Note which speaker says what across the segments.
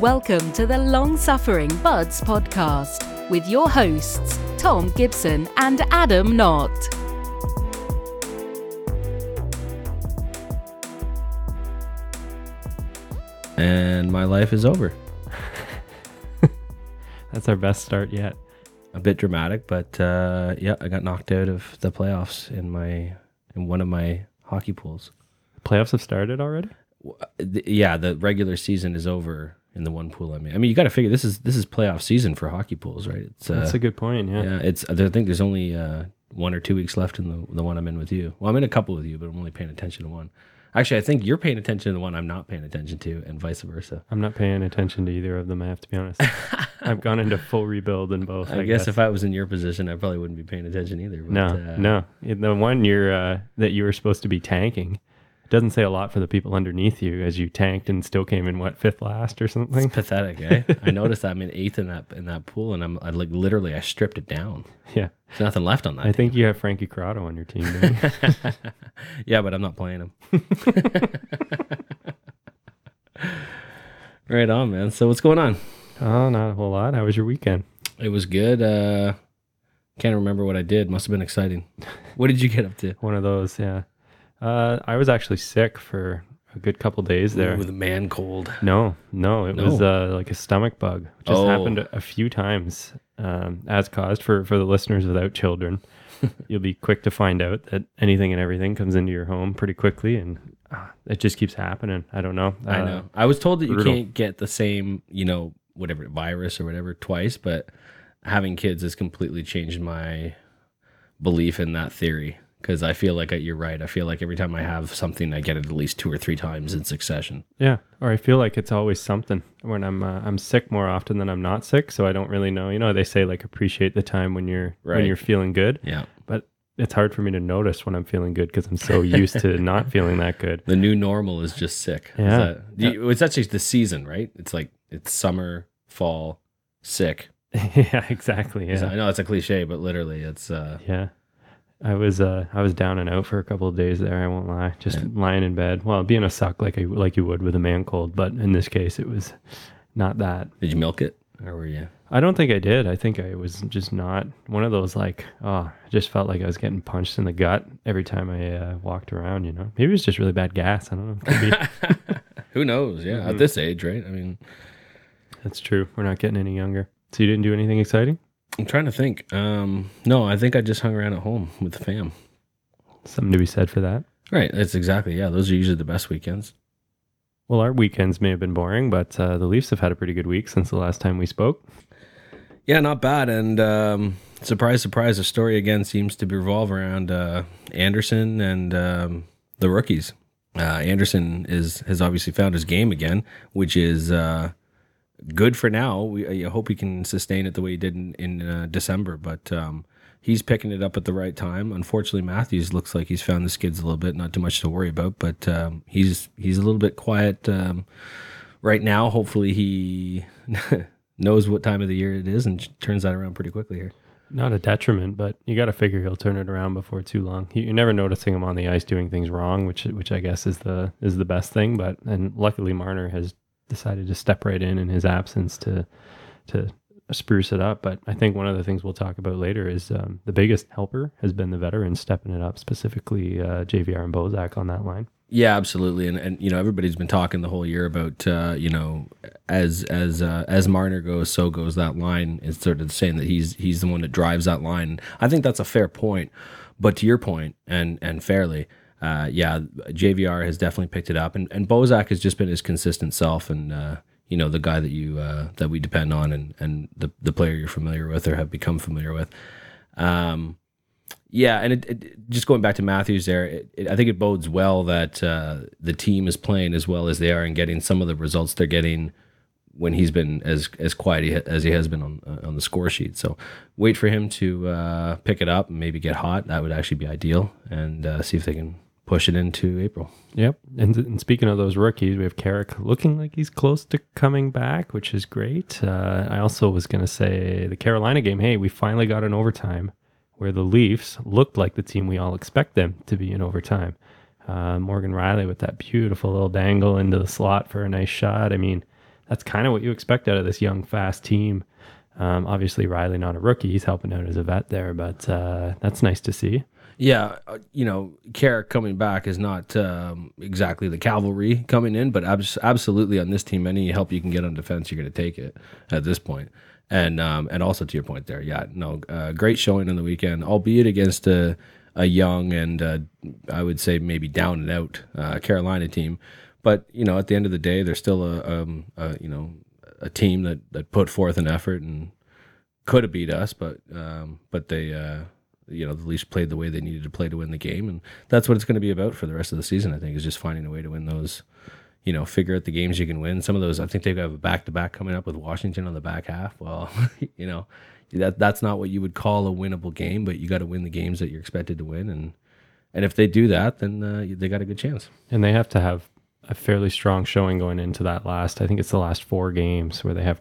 Speaker 1: Welcome to the Long Suffering Buds podcast with your hosts, Tom Gibson and Adam Knott.
Speaker 2: And my life is over.
Speaker 3: That's our best start yet.
Speaker 2: A bit dramatic, but uh, yeah, I got knocked out of the playoffs in my in one of my hockey pools.
Speaker 3: Playoffs have started already.
Speaker 2: Yeah, the regular season is over in the one pool I'm in. I mean, you got to figure this is this is playoff season for hockey pools, right? It's uh,
Speaker 3: That's a good point. Yeah.
Speaker 2: yeah, it's I think there's only uh, one or two weeks left in the the one I'm in with you. Well, I'm in a couple with you, but I'm only paying attention to one. Actually, I think you're paying attention to the one I'm not paying attention to, and vice versa.
Speaker 3: I'm not paying attention to either of them. I have to be honest. I've gone into full rebuild in both.
Speaker 2: I, guess, if I was in your position, I probably wouldn't be paying attention either. But,
Speaker 3: no,
Speaker 2: uh,
Speaker 3: no, In the one year uh, that you were supposed to be tanking doesn't say a lot for the people underneath you as you tanked and still came in what fifth last or something.
Speaker 2: It's pathetic, eh? I noticed that I'm in eighth in that in that pool, and I'm I like literally I stripped it down.
Speaker 3: Yeah,
Speaker 2: There's nothing left on that.
Speaker 3: I think you have Frankie Corrado on your team.
Speaker 2: Yeah, but I'm not playing him. right on, man. So what's going on?
Speaker 3: oh, not a whole lot. How was your weekend?
Speaker 2: It was good. Uh Can't remember what I did. Must have been exciting. What did you get up to?
Speaker 3: One of those, yeah. Uh, I was actually sick for a good couple days there.
Speaker 2: with a man cold.
Speaker 3: No, no, it was uh, like a stomach bug. It just
Speaker 2: Oh.
Speaker 3: happened a, few times, um, as caused for for the listeners without children. You'll be quick to find out that anything and everything comes into your home pretty quickly, and uh, it just keeps happening. I don't know.
Speaker 2: I
Speaker 3: Uh,
Speaker 2: know. I was told that you can't get the same, you know, whatever virus or whatever twice, but having kids has completely changed my belief in that theory because I feel like you're right. I feel like every time I have something, I get it at least two or three times in succession.
Speaker 3: Yeah, or I feel like it's always something when I'm uh, I'm sick more often than I'm not sick, so I don't really know. You know, they say like appreciate the time when you're
Speaker 2: Right.
Speaker 3: when you're feeling good,
Speaker 2: Yeah.
Speaker 3: but it's hard for me to notice when I'm feeling good because I'm so used to not feeling that good.
Speaker 2: The new normal is just sick. Is
Speaker 3: Yeah.
Speaker 2: that- do you- it's actually the season, right? It's like it's summer, fall, sick.
Speaker 3: yeah, exactly. Yeah.
Speaker 2: I know it's a cliche, but literally, it's uh,
Speaker 3: Yeah. I was uh I was down and out for a couple of days there, I won't lie. Just lying in bed. Well, being a suck like I like you would with a man cold, but in this case it was not that.
Speaker 2: did you milk it or were you?
Speaker 3: I don't think I did. I think I was just not one of those like, oh, I just felt like I was getting punched in the gut every time I uh, walked around, you know. Maybe it was just really bad gas. I don't know. Could be.
Speaker 2: Who knows? Yeah,
Speaker 3: Mm-hmm.
Speaker 2: at this age, right? I mean,
Speaker 3: That's true. We're not getting any younger. So you didn't do anything exciting?
Speaker 2: I'm trying to think. Um, no, I think I just hung around at home with the fam.
Speaker 3: Something to be said for that.
Speaker 2: Right. That's exactly. Yeah, those are usually the best weekends.
Speaker 3: Well, our weekends may have been boring, but uh, the Leafs have had a pretty good week since the last time we spoke.
Speaker 2: Yeah, not bad. And um, surprise, surprise, the story again seems to revolve around uh, Andersen and um, the rookies. Uh, Andersen is has obviously found his game again, which is uh, good for now. We, I hope he can sustain it the way he did in, in uh, December, but um, he's picking it up at the right time. Unfortunately, Matthews looks like he's found the skids a little bit. Not too much to worry about, but um, he's he's a little bit quiet um, right now. Hopefully, he knows what time of the year it is and turns that around pretty quickly here.
Speaker 3: Not a detriment, but you got to figure he'll turn it around before too long. You- You're never noticing him on the ice doing things wrong, which which I guess is the is the best thing. But and luckily Marner has decided to step right in in his absence to to spruce it up. But I think one of the things we'll talk about later is um, the biggest helper has been the veterans stepping it up, specifically uh, JVR and Bozak on that line.
Speaker 2: Yeah, absolutely, and and you know everybody's been talking the whole year about uh, you know as as uh, as Marner goes, so goes that line. It's sort of saying that he's he's the one that drives that line. I think that's a fair point, but to your point, and and fairly, uh, yeah, JVR has definitely picked it up, and and Bozak has just been his consistent self, and uh, you know the guy that you uh, that we depend on, and and the the player you're familiar with or have become familiar with. Um, yeah, and it, it, just going back to Matthews there, it, it, I think it bodes well that uh, the team is playing as well as they are and getting some of the results they're getting when he's been as as quiet as he has been on uh, on the score sheet. So wait for him to uh, pick it up and maybe get hot. That would actually be ideal, and uh, see if they can push it into April.
Speaker 3: Yep. And, and speaking of those rookies, we have Carrick looking like he's close to coming back, which is great. Uh, I also was going to say the Carolina game. Hey, we finally got an overtime where the Leafs looked like the team we all expect them to be in overtime. Uh, Morgan Rielly with that beautiful little dangle into the slot for a nice shot. I mean, that's kind of what you expect out of this young, fast team. Um, obviously, Rielly not a rookie; he's helping out as a vet there, but uh, that's nice to see.
Speaker 2: Yeah, uh, you know, Carrick coming back is not um, exactly the cavalry coming in, but abs- absolutely on this team, any help you can get on defense, you're going to take it at this point. And um, and also to your point there, yeah, no, uh, great showing on the weekend, albeit against a, a young and uh, I would say maybe down and out uh, Carolina team. But you know, at the end of the day, they're still a, um, a you know a team that that put forth an effort and could have beat us, but um, but they uh, you know the Leafs played the way they needed to play to win the game, and that's what it's going to be about for the rest of the season. I think is just finding a way to win those. You know, figure out the games you can win. Some of those, I think they've got a back to back coming up with Washington on the back half. Well, you know, that that's not what you would call a winnable game, but you got to win the games that you're expected to win, and and if they do that, then uh, they got a good chance.
Speaker 3: And they have to have a fairly strong showing going into that last. I think it's the last four games where they have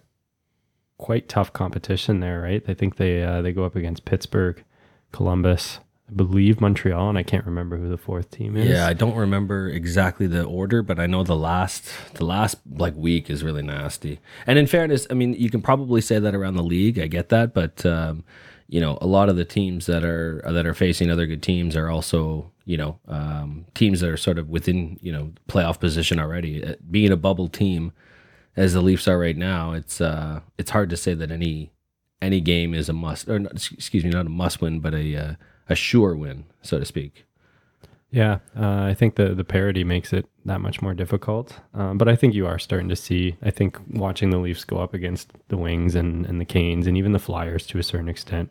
Speaker 3: quite tough competition there, right? I think they uh, they go up against Pittsburgh, Columbus, I believe Montreal, and I can't remember who the fourth team is.
Speaker 2: Yeah, I don't remember exactly the order, but I know the last the last like week is really nasty. And in fairness, I mean, you can probably say that around the league. I get that, but um, you know, a lot of the teams that are that are facing other good teams are also you know um, teams that are sort of within you know playoff position already. Uh, being a bubble team, as the Leafs are right now, it's uh, it's hard to say that any any game is a must or not, excuse me, not a must win, but a uh, a sure win, so to speak.
Speaker 3: Yeah, uh, I think the the parity makes it that much more difficult. Um, but I think you are starting to see. I think watching the Leafs go up against the Wings and and the Canes and even the Flyers to a certain extent,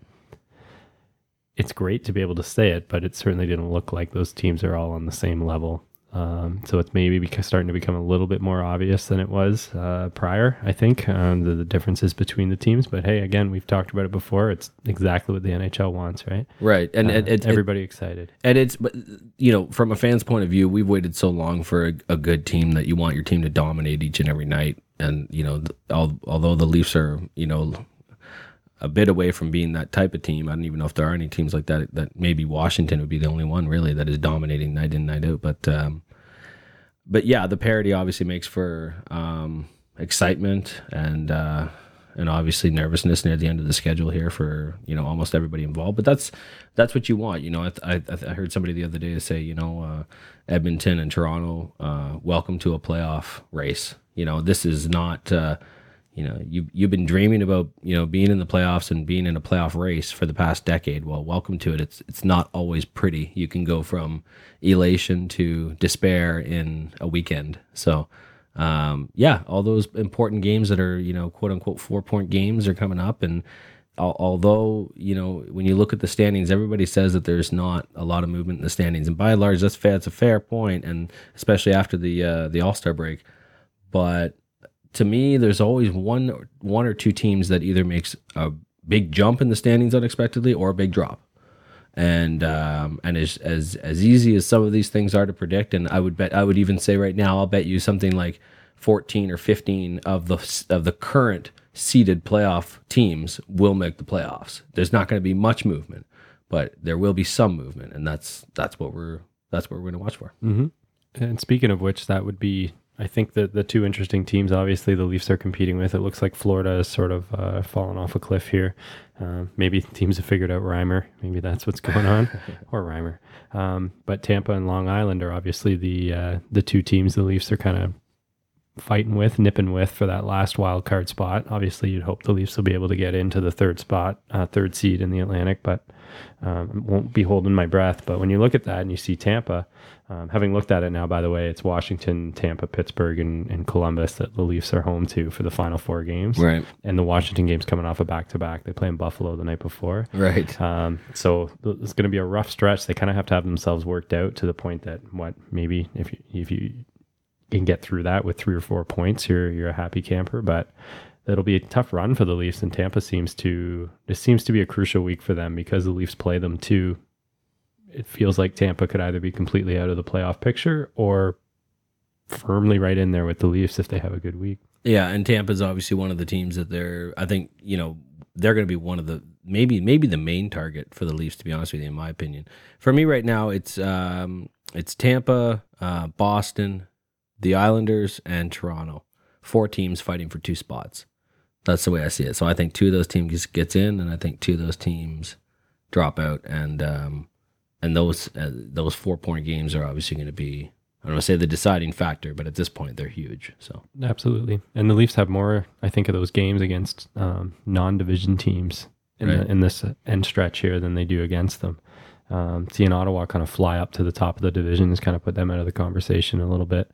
Speaker 3: it's great to be able to say it. But it certainly didn't look like those teams are all on the same level. Um, so it's maybe because starting to become a little bit more obvious than it was uh, prior. I think um, the, the, differences between the teams. But hey, again, we've talked about it before. It's exactly what the NHL wants, right?
Speaker 2: Right,
Speaker 3: and, uh, it, everybody
Speaker 2: it,
Speaker 3: excited.
Speaker 2: And it's, but you know, from a fan's point of view, we've waited so long for a, a good team that you want your team to dominate each and every night. And you know, although the Leafs are, you know, a bit away from being that type of team. I don't even know if there are any teams like that. That maybe Washington would be the only one really that is dominating night in night out. But um, but yeah, the parity obviously makes for um, excitement and uh, and obviously nervousness near the end of the schedule here for you know almost everybody involved. But that's that's what you want. You know, I, I, I heard somebody the other day say, you know, uh, Edmonton and Toronto, uh, welcome to a playoff race. You know, this is not uh, you know you you've been dreaming about you know being in the playoffs and being in a playoff race for the past decade. Well welcome to it. It's it's not always pretty. You can go from elation to despair in a weekend. So um, yeah all those important games that are you know quote unquote four point games are coming up. And although you know when you look at the standings everybody says that there's not a lot of movement in the standings. And by and large that's fair it's a fair point and especially after the uh, the all-star break. But to me, there's always one one or two teams that either makes a big jump in the standings unexpectedly or a big drop. And um, and as as as easy as some of these things are to predict, and I would bet I would even say right now I'll bet you something like 14 or 15 of the of the current seeded playoff teams will make the playoffs. There's not going to be much movement, but there will be some movement, and that's that's what we're that's what we're going to watch for.
Speaker 3: Mm-hmm. And speaking of which, that would be I think that the two interesting teams, obviously, the Leafs are competing with. It looks like Florida has sort of uh, fallen off a cliff here. Uh, maybe teams have figured out Reimer. Maybe that's what's going on, or Reimer. Um, but Tampa and Long Island are obviously the uh, the two teams the Leafs are kind of fighting with, nipping with for that last wild card spot. Obviously, you'd hope the Leafs will be able to get into the third spot, uh, third seed in the Atlantic, but um, won't be holding my breath. But when you look at that and you see Tampa, um, having looked at it now, by the way, it's Washington, Tampa, Pittsburgh, and, and, Columbus that the Leafs are home to for the final four games.
Speaker 2: Right.
Speaker 3: And the Washington game's coming off a back to back. They play in Buffalo the night before.
Speaker 2: Right.
Speaker 3: Um, so it's going to be a rough stretch. They kind of have to have themselves worked out to the point that what maybe if you, if you can get through that with three or four points, you're you're a happy camper. But it'll be a tough run for the Leafs, and Tampa seems to this seems to be a crucial week for them because the Leafs play them too it feels like Tampa could either be completely out of the playoff picture or firmly right in there with the Leafs if they have a good week.
Speaker 2: Yeah, and Tampa's obviously one of the teams that they're I think, you know, they're going to be one of the maybe maybe the main target for the Leafs to be honest with you in my opinion. For me right now it's um it's Tampa, uh, Boston, the Islanders and Toronto. four teams fighting for two spots. That's the way I see it. So I think two of those teams gets in, and I think two of those teams drop out, and um, and those uh, those four point games are obviously going to be I don't want to say the deciding factor, but at this point they're huge. So
Speaker 3: absolutely, and the Leafs have more, I think, of those games against um, non-division teams in
Speaker 2: Right.
Speaker 3: the, in this end stretch here than they do against them. Um, seeing Ottawa kind of fly up to the top of the division has kind of put them out of the conversation a little bit.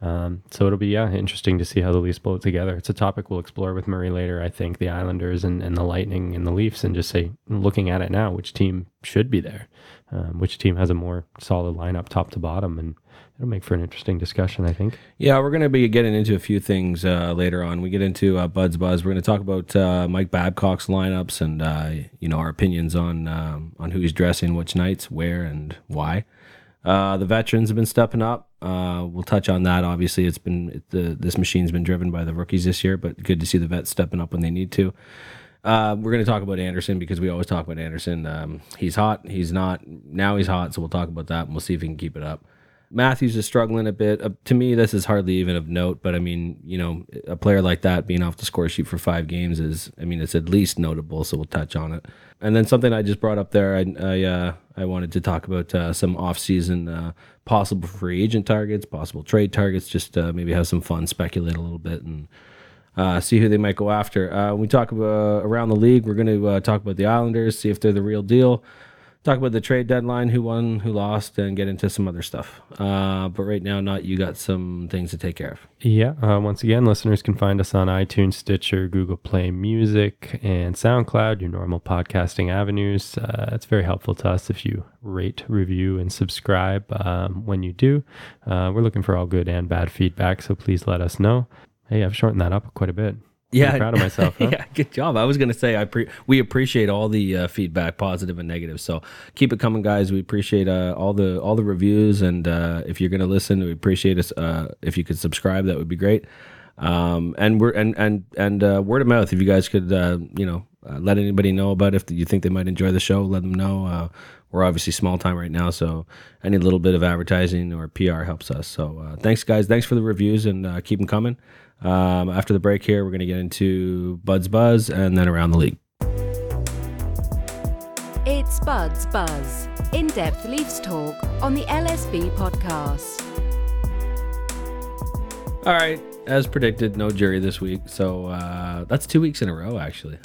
Speaker 3: Um, so it'll be yeah interesting to see how the Leafs pull it together. It's a topic we'll explore with Murray later. I think the Islanders and, and the Lightning and the Leafs, and just say looking at it now, which team should be there, um, which team has a more solid lineup top to bottom, and it'll make for an interesting discussion. I think.
Speaker 2: Yeah, we're going to be getting into a few things uh, later on. We get into uh, Bud's Buzz. We're going to talk about uh, Mike Babcock's lineups and uh, you know our opinions on um, on who he's dressing, which nights, where, and why. Uh, the veterans have been stepping up. Uh, we'll touch on that. Obviously, it's been the this machine's been driven by the rookies this year, but good to see the vets stepping up when they need to. Uh, we're going to talk about Andersen because we always talk about Andersen. Um, he's hot. He's not now. He's hot, so we'll talk about that and we'll see if he can keep it up. Matthews is struggling a bit. Uh, to me, this is hardly even of note, but I mean, you know, a player like that being off the score sheet for five games is, I mean, it's at least notable. So we'll touch on it. And then something I just brought up there, I I, uh, I wanted to talk about uh, some off-season uh, possible free agent targets, possible trade targets. Just uh, maybe have some fun, speculate a little bit, and uh, see who they might go after. Uh, when we talk about around the league, we're going to uh, talk about the Islanders, see if they're the real deal. Talk about the trade deadline, who won, who lost, and get into some other stuff. Uh, but right now, not you got some things to take care of.
Speaker 3: Yeah. Uh, once again, listeners can find us on iTunes, Stitcher, Google Play Music, and SoundCloud, your normal podcasting avenues. Uh, it's very helpful to us if you rate, review, and subscribe um, when you do. Uh, we're looking for all good and bad feedback, so please let us know. Hey, I've shortened that up quite a bit. Pretty proud of myself. Huh?
Speaker 2: yeah, good job. I was going to say I pre- we appreciate all the uh, feedback, positive and negative. So keep it coming, guys. We appreciate uh, all the all the reviews, and uh, if you're going to listen, we appreciate us. Uh, if you could subscribe, that would be great. Um, and we're and and and uh, word of mouth. If you guys could, uh, you know, uh, let anybody know about if you think they might enjoy the show, let them know. Uh, we're obviously small time right now, so any little bit of advertising or PR helps us. So uh, thanks, guys. Thanks for the reviews and uh, keep them coming. Um, after the break here, we're going to get into Bud's Buzz and then around the league.
Speaker 1: It's Buds Buzz, in depth Leafs talk on the LSB podcast.
Speaker 2: All right, as predicted, no jury this week. So uh, that's two weeks in a row, actually.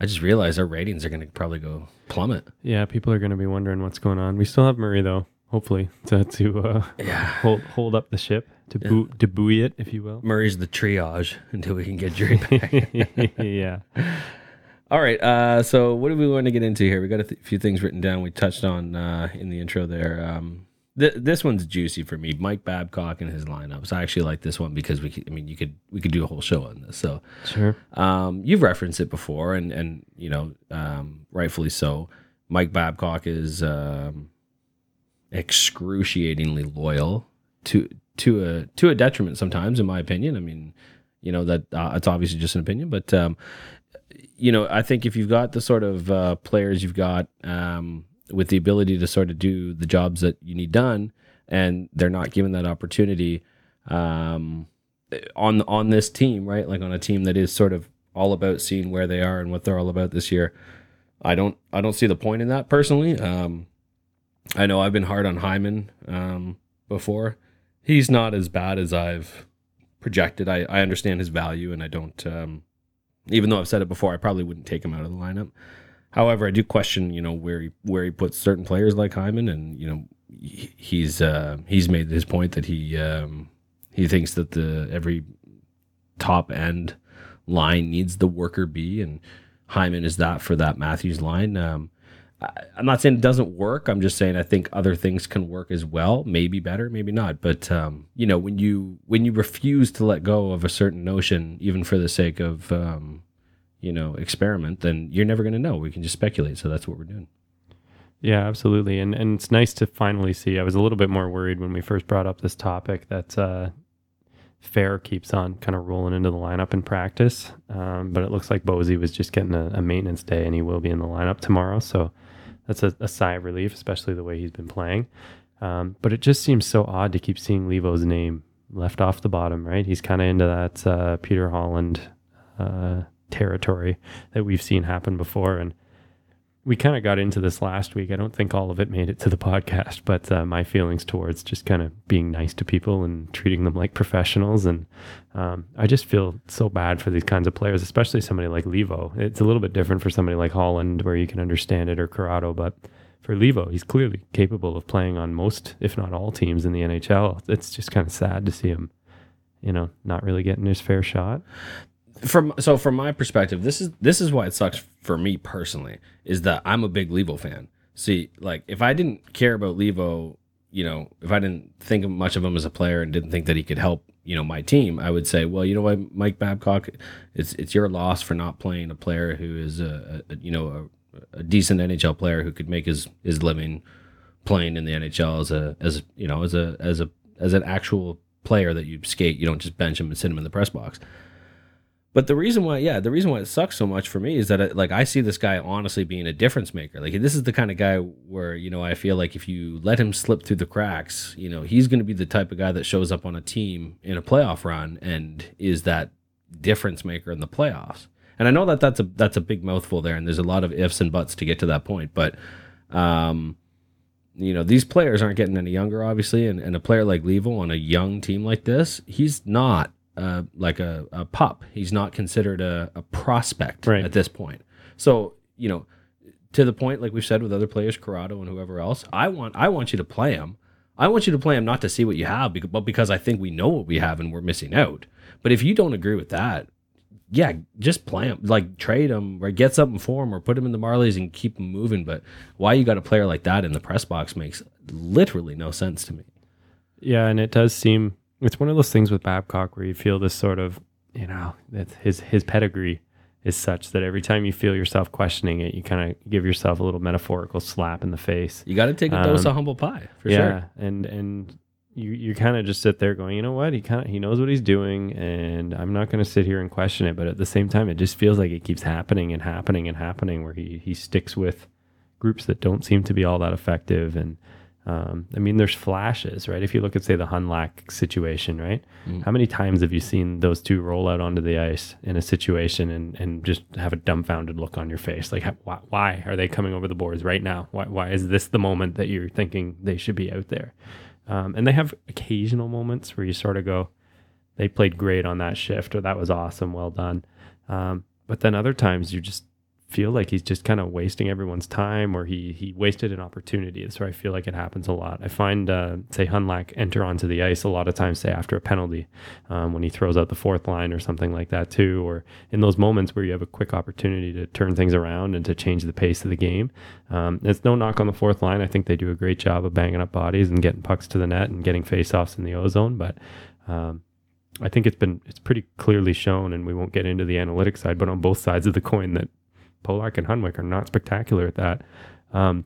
Speaker 2: I just realized our ratings are going to probably go plummet.
Speaker 3: Yeah, people are going to be wondering what's going on. We still have Murray, though, hopefully, to, to uh,
Speaker 2: Yeah.
Speaker 3: hold, hold up the ship, to, boo, to buoy it, if you will.
Speaker 2: Murray's the triage until we can get jury back.
Speaker 3: yeah.
Speaker 2: All right. Uh, so what do we want to get into here? We got a th- few things written down. We touched on uh, in the intro there. Um, th- this one's juicy for me. Mike Babcock and his lineups. I actually like this one because we. Could, I mean, you could we could do a whole show on this. So
Speaker 3: Sure.
Speaker 2: um, you've referenced it before, and and you know, um, rightfully so. Mike Babcock is um, excruciatingly loyal to to a to a detriment sometimes, in my opinion. I mean, you know that uh, it's obviously just an opinion, but um, you know, I think if you've got the sort of uh, players you've got um, with the ability to sort of do the jobs that you need done, and they're not given that opportunity um, on on this team, right? Like on a team that is sort of all about seeing where they are and what they're all about this year. I don't I don't see the point in that personally. Um, I know I've been hard on Hyman um, before. He's not as bad as I've projected. I, I understand his value, and I don't. Um, even though I've said it before, I probably wouldn't take him out of the lineup. However, I do question, you know, where he where he puts certain players like Hyman, and you know, he's uh, he's made his point that he um, he thinks that the every top end line needs the worker bee, and Hyman is that for that Matthews line. Um, I'm not saying it doesn't work. I'm just saying I think other things can work as well. Maybe better, maybe not. But um, you know, when you when you refuse to let go of a certain notion, even for the sake of um, you know experiment, then you're never going to know. We can just speculate. So that's what we're doing.
Speaker 3: Yeah, absolutely. And and it's nice to finally see. I was a little bit more worried when we first brought up this topic that uh, Fair keeps on kind of rolling into the lineup in practice. Um, but it looks like Bozy was just getting a, a maintenance day and he will be in the lineup tomorrow. So that's a, a sigh of relief, especially the way he's been playing. Um, but it just seems so odd to keep seeing Leivo's name left off the bottom, right? He's kind of into that uh, Peter Holland uh, territory that we've seen happen before. And we kind of got into this last week. I don't think all of it made it to the podcast, but uh, my feelings towards just kind of being nice to people and treating them like professionals. And um, I just feel so bad for these kinds of players, especially somebody like Leivo. It's a little bit different for somebody like Holland where you can understand it or Corrado, but for Leivo, he's clearly capable of playing on most, if not all teams in the NHL. It's just kind of sad to see him, you know, not really getting his fair shot
Speaker 2: from so from my perspective, this is this is why it sucks for me personally is that I'm a big Leivo fan. See, like if I didn't care about Leivo, you know, if I didn't think much of him as a player and didn't think that he could help, you know, my team, I would say, well, you know what, Mike Babcock, it's it's your loss for not playing a player who is a, a you know a, a, decent NHL player who could make his his living playing in the NHL as a as you know as a as a as an actual player that you skate. You don't just bench him and sit him in the press box. But the reason why, yeah, the reason why it sucks so much for me is that, it, like, I see this guy honestly being a difference maker. Like, this is the kind of guy where, you know, I feel like if you let him slip through the cracks, you know, he's going to be the type of guy that shows up on a team in a playoff run and is that difference maker in the playoffs. And I know that that's a that's a big mouthful there, and there's a lot of ifs and buts to get to that point. But, um, you know, these players aren't getting any younger, obviously, and, and a player like Leivo on a young team like this, he's not uh, like a, a pup. He's not considered a, a prospect right. at this point. So, you know, to the point, like we've said with other players, Corrado and whoever else, I want I want you to play him. I want you to play him not to see what you have, but because I think we know what we have and we're missing out. But if you don't agree with that, yeah, just play him, like trade him or get something for him or put him in the Marlies and keep him moving. But why you got a player like that in the press box makes literally no sense to me.
Speaker 3: Yeah, and it does seem it's one of those things with Babcock where you feel this sort of, you know, that his his pedigree is such that every time you feel yourself questioning it, you kind of give yourself a little metaphorical slap in the face.
Speaker 2: You got to take a dose um, of humble pie for yeah, sure.
Speaker 3: and and you you kind of just sit there going, you know what? He kind of he knows what he's doing, and I'm not going to sit here and question it. But at the same time, it just feels like it keeps happening and happening and happening, where he he sticks with groups that don't seem to be all that effective and um, I mean, there's flashes, right? If you look at, say, the Hunwick situation, right? Mm. How many times have you seen those two roll out onto the ice in a situation and, and just have a dumbfounded look on your face? Like, why, why are they coming over the boards right now? Why, why is this the moment that you're thinking they should be out there? Um, and they have occasional moments where you sort of go, they played great on that shift, or that was awesome, well done. Um, but then other times you just feel like he's just kind of wasting everyone's time or he he wasted an opportunity. Where I feel like it happens a lot. I find uh, say Hunwick enter onto the ice a lot of times, say after a penalty, um, when he throws out the fourth line or something like that too, or in those moments where you have a quick opportunity to turn things around and to change the pace of the game. Um, it's no knock on the fourth line. I think they do a great job of banging up bodies and getting pucks to the net and getting faceoffs in the ozone, but. Um, I think it's been it's pretty clearly shown, and we won't get into the analytics side, but on both sides of the coin that Polak and Hunwick are not spectacular at that. Um,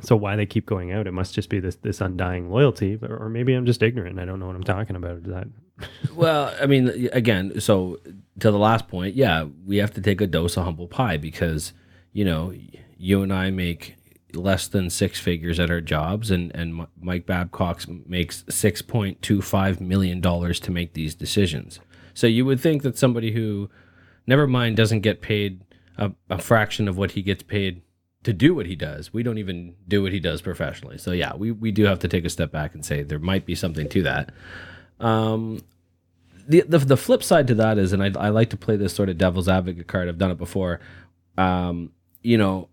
Speaker 3: so why they keep going out? It must just be this this undying loyalty, or maybe I'm just ignorant. I don't know what I'm talking about. Is that?
Speaker 2: well, I mean, again, so to the last point, yeah, we have to take a dose of humble pie because you know you and I make less than six figures at our jobs, and and Mike Babcock makes six point two five million dollars to make these decisions. So you would think that somebody who, never mind, doesn't get paid a, a fraction of what he gets paid to do what he does. We don't even do what he does professionally. So yeah, we, we do have to take a step back and say there might be something to that. Um, the, the, the flip side to that is, and I, I like to play this sort of devil's advocate card. I've done it before. Um, you know,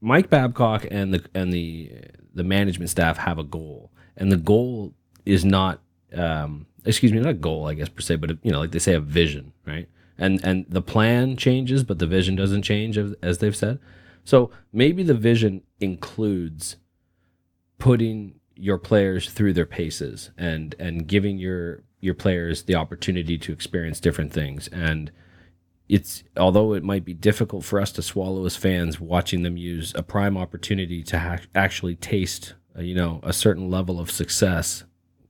Speaker 2: Mike Babcock and the and the the management staff have a goal, and the goal is not, um, excuse me, not a goal, I guess per se, but you know, like they say, a vision, right? And and the plan changes but the vision doesn't change as they've said. So maybe the vision includes putting your players through their paces and and giving your your players the opportunity to experience different things. And it's although it might be difficult for us to swallow as fans watching them use a prime opportunity to ha- actually taste you know a certain level of success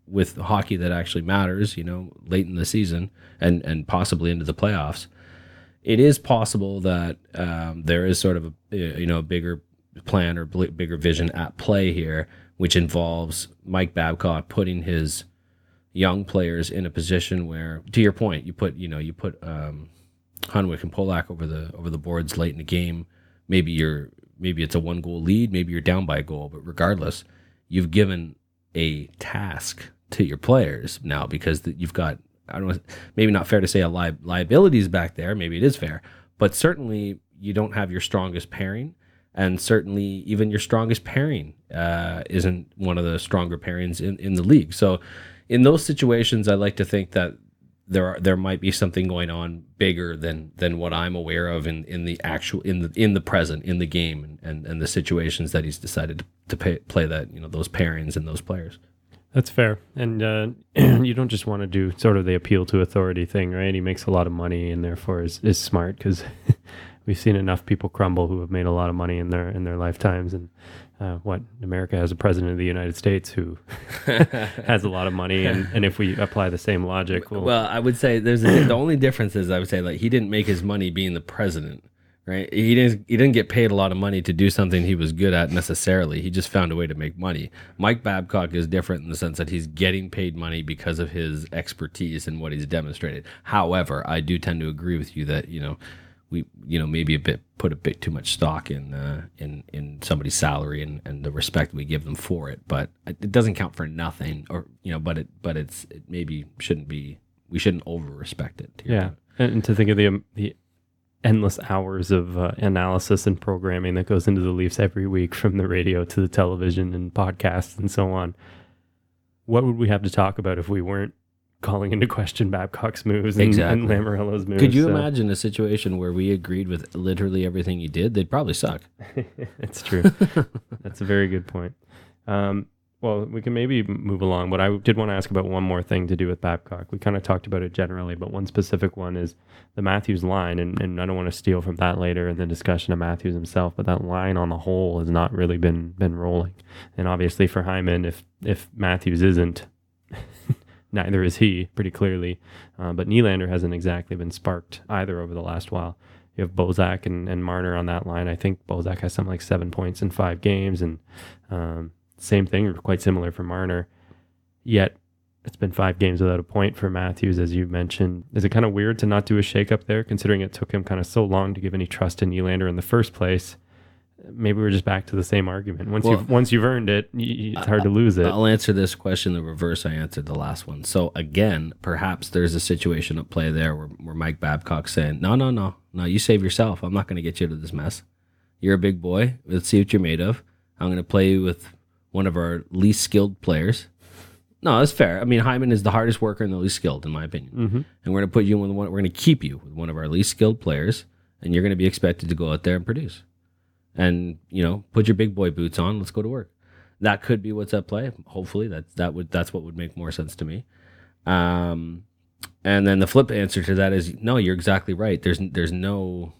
Speaker 2: with hockey that actually matters, you know, late in the season and and possibly into the playoffs, it is possible that um, there is sort of a you know a bigger plan or bigger vision at play here, which involves Mike Babcock putting his young players in a position where, to your point, you put you know you put um, Hunwick and Polak over the over the boards late in the game. Maybe you're maybe it's a one goal lead, maybe you're down by a goal, but regardless, you've given a task to your players now because you've got I don't know, maybe not fair to say a li- liabilities back there. Maybe it is fair, but certainly you don't have your strongest pairing, and certainly even your strongest pairing uh, isn't one of the stronger pairings in, in the league. So, in those situations, I like to think that there are, there might be something going on bigger than than what I'm aware of in, in the actual in the in the present in the game and, and, and the situations that he's decided to, pay, play that you know those pairings and those players.
Speaker 3: That's fair. And uh, you don't just want to do sort of the appeal to authority thing, right? He makes a lot of money and therefore is, is smart because we've seen enough people crumble who have made a lot of money in their in their lifetimes. And uh, what America has a president of the United States who has a lot of money, and, and if we apply the same logic,
Speaker 2: well, well I would say there's a, the only difference is I would say like he didn't make his money being the president right? He didn't he didn't get paid a lot of money to do something he was good at necessarily. He just found a way to make money. Mike Babcock is different in the sense that he's getting paid money because of his expertise and what he's demonstrated. However, I do tend to agree with you that you know we you know maybe a bit put a bit too much stock in uh, in in somebody's salary and, and the respect we give them for it, but it doesn't count for nothing. Or you know, but it but it's it maybe shouldn't be we shouldn't over respect it.
Speaker 3: Yeah, and to think of the um, the endless hours of uh, analysis and programming that goes into the Leafs every week from the radio to the television and podcasts and so on. What would we have to talk about if we weren't calling into question Babcock's moves and, exactly. and moves?
Speaker 2: Could you so. imagine a situation where we agreed with literally everything he did? They'd probably suck.
Speaker 3: It's true. That's a very good point. Um, well, we can maybe move along, but I did want to ask about one more thing to do with Babcock. We kind of talked about it generally, but one specific one is the Matthews line, and, and I don't want to steal from that later in the discussion of Matthews himself, but that line on the whole has not really been been rolling. And obviously for Hyman, if if Matthews isn't, neither is he, pretty clearly. Uh, but Nylander hasn't exactly been sparked either over the last while. You have Bozak and, and Marner on that line. I think Bozak has something like seven points in five games, and um, same thing, or quite similar for Marner. Yet it's been five games without a point for Matthews, as you mentioned. Is it kind of weird to not do a shakeup there, considering it took him kind of so long to give any trust in Nylander in the first place? Maybe we're just back to the same argument. Once well, you've once you've earned it, it's hard to lose it.
Speaker 2: I'll answer this question the reverse I answered the last one. So again, perhaps there's a situation at play there where, where Mike Babcock's saying, "No, no, no, no, you save yourself. I'm not going to get you of this mess. You're a big boy. Let's see what you're made of. I'm going to play you with one of our least skilled players. No, that's fair. I mean, Hyman is the hardest worker and the least skilled, in my opinion. Mm-hmm. And we're going to put you in one. We're going to keep you with one of our least skilled players, and you're going to be expected to go out there and produce. And you know, put your big boy boots on. Let's go to work. That could be what's at play. Hopefully, that that would that's what would make more sense to me. Um, and then the flip answer to that is no. You're exactly right. There's there's no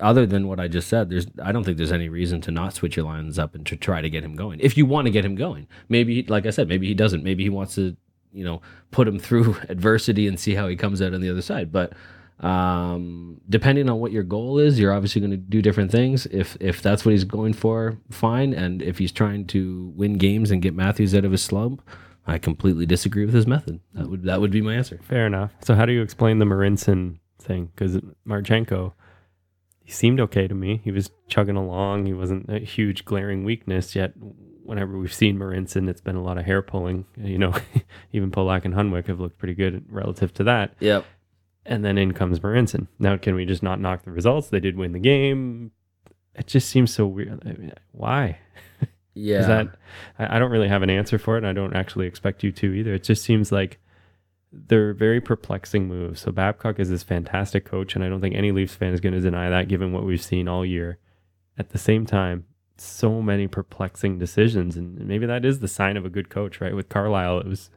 Speaker 2: other than what I just said, there's I don't think there's any reason to not switch your lines up and to try to get him going. If you want to get him going, maybe like I said, maybe he doesn't. Maybe he wants to, you know, put him through adversity and see how he comes out on the other side. But um, depending on what your goal is, you're obviously going to do different things. If if that's what he's going for, fine. And if he's trying to win games and get Matthews out of his slump, I completely disagree with his method. That would that would be my answer.
Speaker 3: Fair enough. So how do you explain the Marincin thing? Because Marchenko he seemed okay to me. He was chugging along. He wasn't a huge glaring weakness yet. Whenever we've seen Marincin, it's been a lot of hair pulling. Uh, you know, even Polak and Hunwick have looked pretty good relative to that.
Speaker 2: Yep.
Speaker 3: And then in comes Marincin. Now, can we just not knock the results? They did win the game. It just seems so weird. I mean, why?
Speaker 2: Yeah. Is
Speaker 3: that I, I don't really have an answer for it, and I don't actually expect you to either. It just seems like they're very perplexing moves. So Babcock is this fantastic coach, and I don't think any Leafs fan is going to deny that, given what we've seen all year. At the same time, so many perplexing decisions, and maybe that is the sign of a good coach, right? With Carlyle, it was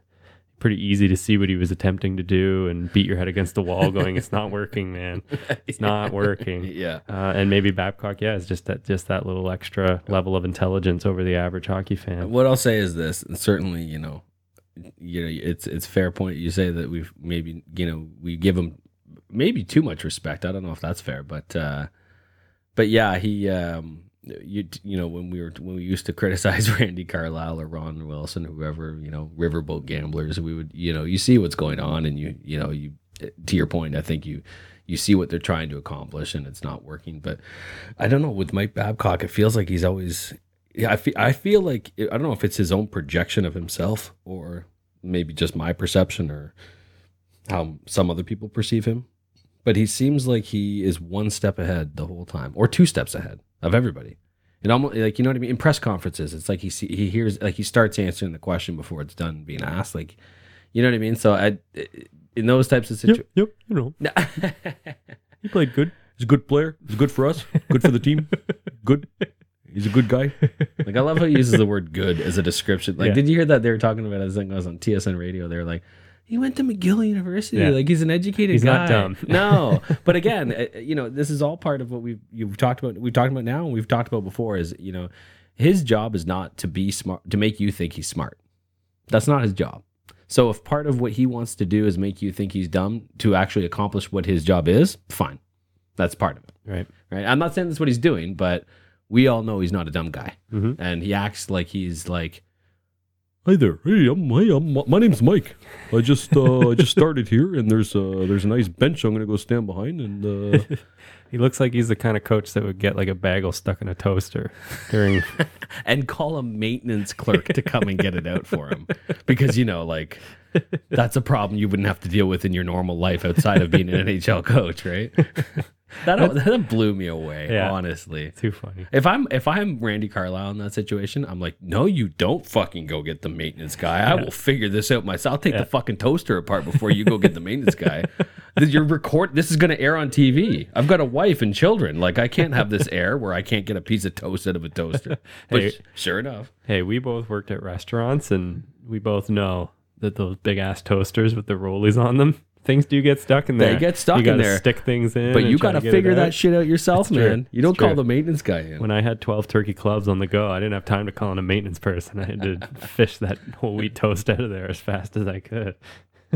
Speaker 3: pretty easy to see what he was attempting to do and beat your head against the wall, going, "It's not working, man. It's not working."
Speaker 2: yeah.
Speaker 3: Uh, and maybe Babcock, yeah, is just that just that little extra level of intelligence over the average hockey fan.
Speaker 2: What I'll say is this, and certainly, you know, you know, it's it's fair point you say that we've maybe you know we give him maybe too much respect. I don't know if that's fair, but uh, but yeah, he um, you you know when we were when we used to criticize Randy Carlyle or Ron Wilson, or whoever you know, riverboat gamblers, we would you know you see what's going on, and you you know you to your point, I think you you see what they're trying to accomplish, and it's not working. But I don't know with Mike Babcock, it feels like he's always yeah. I feel I feel like I don't know if it's his own projection of himself or maybe just my perception or how some other people perceive him. But he seems like he is one step ahead the whole time, or two steps ahead of everybody. It almost like you know what I mean. In press conferences, it's like he see, he hears like he starts answering the question before it's done being asked. Like, you know what I mean. So I, in those types of situations,
Speaker 3: Yep, yep, you know, he played good.
Speaker 2: he's a good player. He's good for us. Good for the team. Good. He's a good guy. Like I love how he uses the word "good" as a description. Like,
Speaker 3: Yeah.
Speaker 2: did you hear that they were talking about? I think I was on TSN radio. They were like, "He went to McGill University.
Speaker 3: Yeah.
Speaker 2: Like he's an educated
Speaker 3: He's
Speaker 2: guy."
Speaker 3: not dumb.
Speaker 2: no, but again, uh, you know, this is all part of what we've you've talked about. We've talked about now, and we've talked about before. Is you know, his job is not to be smart to make you think he's smart. That's not his job. So if part of what he wants to do is make you think he's dumb to actually accomplish what his job is, fine. That's part of it
Speaker 3: Right.
Speaker 2: right? I'm not saying that's what he's doing, but we all know he's not a dumb guy,
Speaker 3: Mhm.
Speaker 2: and he acts like he's like,
Speaker 4: Hi there. Hey, I'm, hey, I'm my name's Mike. I just uh, I just started here, and there's uh, there's a nice bench I'm gonna go stand behind, and uh,
Speaker 3: He looks like he's the kind of coach that would get like a bagel stuck in a toaster during.
Speaker 2: and call a maintenance clerk to come and get it out for him, because you know, like, that's a problem you wouldn't have to deal with in your normal life outside of being an NHL coach, right? That that blew me away,
Speaker 3: Yeah.
Speaker 2: honestly.
Speaker 3: Too funny.
Speaker 2: If I'm if I'm Randy Carlyle in that situation, I'm like, no, you don't fucking go get the maintenance guy. I will figure this out myself. I'll take the fucking toaster apart before you go get the maintenance guy. You're record. This is going to air on TV. I've got a wife and children. Like I can't have this air where I can't get a piece of toast out of a toaster. But
Speaker 3: Hey.
Speaker 2: sure enough,
Speaker 3: Hey, we both worked at restaurants, and we both know that those big ass toasters with the rollies on them, things do get stuck in there.
Speaker 2: They get stuck
Speaker 3: you
Speaker 2: in there.
Speaker 3: Stick things in,
Speaker 2: but you got to figure that shit out yourself,
Speaker 3: It's true.
Speaker 2: man. You don't
Speaker 3: It's
Speaker 2: call
Speaker 3: true.
Speaker 2: the maintenance guy in.
Speaker 3: When I had 12 turkey clubs on the go, I didn't have time to call in a maintenance person. I had to fish that whole wheat toast out of there as fast as I could.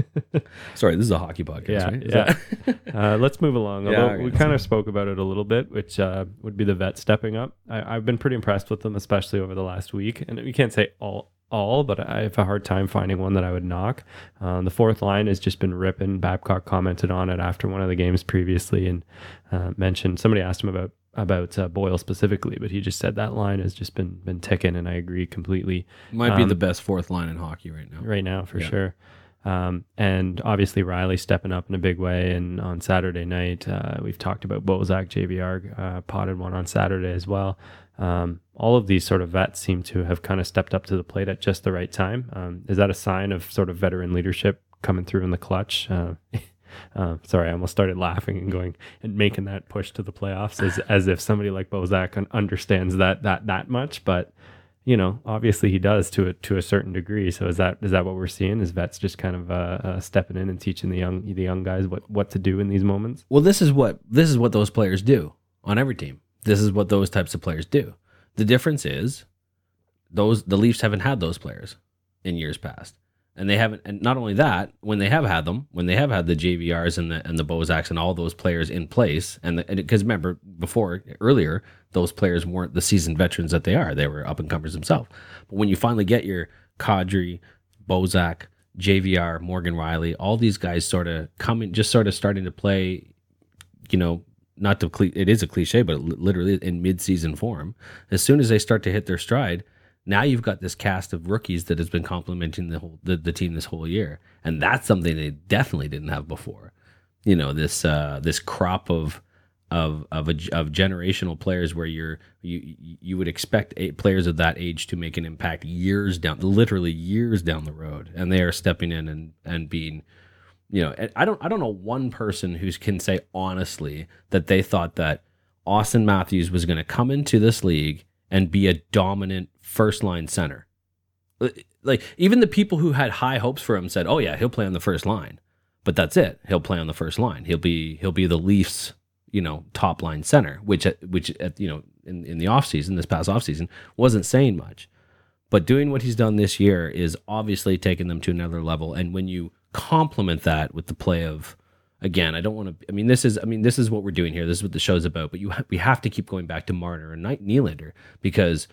Speaker 2: Sorry, this is a hockey podcast,
Speaker 3: Yeah,
Speaker 2: right?
Speaker 3: Yeah.
Speaker 2: that-
Speaker 3: Uh, let's move along.
Speaker 2: Yeah, okay.
Speaker 3: we kind of spoke about it a little bit, which uh, would be the vet stepping up. I, I've been pretty impressed with them, especially over the last week. And we can't say all, all, but I have a hard time finding one that I would knock. Um, the fourth line has just been ripping. Babcock commented on it after one of the games previously and uh, mentioned somebody asked him about about uh, Boyle specifically, but he just said that line has just been been ticking, and I agree completely
Speaker 2: Might be
Speaker 3: Um,
Speaker 2: the best fourth line in hockey right now.
Speaker 3: right now for
Speaker 2: Yeah.
Speaker 3: sure. Um, and obviously Rielly stepping up in a big way. And on Saturday night, uh, we've talked about Bozak, JVR uh, potted one on Saturday as well. Um, all of these sort of vets seem to have kind of stepped up to the plate at just the right time. Um, is that a sign of sort of veteran leadership coming through in the clutch? Uh, uh, sorry, I almost started laughing and going and making that push to the playoffs as as if somebody like Bozak understands that that that much, but you know, obviously he does to a to a certain degree. So is that is that what we're seeing? Is vets just kind of uh, uh, stepping in and teaching the young the young guys what what to do in these moments?
Speaker 2: Well, this is what this is what those players do on every team. This is what those types of players do. The difference is those the Leafs haven't had those players in years past. And they haven't and not only that, when they have had them, when they have had the JVRs and the and the Bozaks and all those players in place and because remember before earlier those players weren't the seasoned veterans that they are. They were up and comers themselves. But when you finally get your Kadri, Bozak, JVR, Morgan Rielly, all these guys sort of coming just sort of starting to play you know, not to it is a cliche, but literally in mid-season form. As soon as they start to hit their stride, now you've got this cast of rookies that has been complementing the whole the, the team this whole year, and that's something they definitely didn't have before. You know, this uh, this crop of of of a, of generational players where you're you you would expect players of that age to make an impact years down, literally years down the road, and they are stepping in and and being you know, I don't I don't know one person who can say honestly that they thought that Auston Matthews was going to come into this league and be a dominant first line center. Like even the people who had high hopes for him said, "Oh yeah, he'll play on the first line." But that's it. He'll play on the first line. He'll be he'll be the Leafs, you know, top line center, which which you know, in in the offseason, this past offseason, wasn't saying much. But doing what he's done this year is obviously taking them to another level. And when you complement that with the play of again, I don't want to. I mean, this is. I mean, this is what we're doing here. This is what the show's about. But you, ha- we have to keep going back to Marner and Knight- Nylander because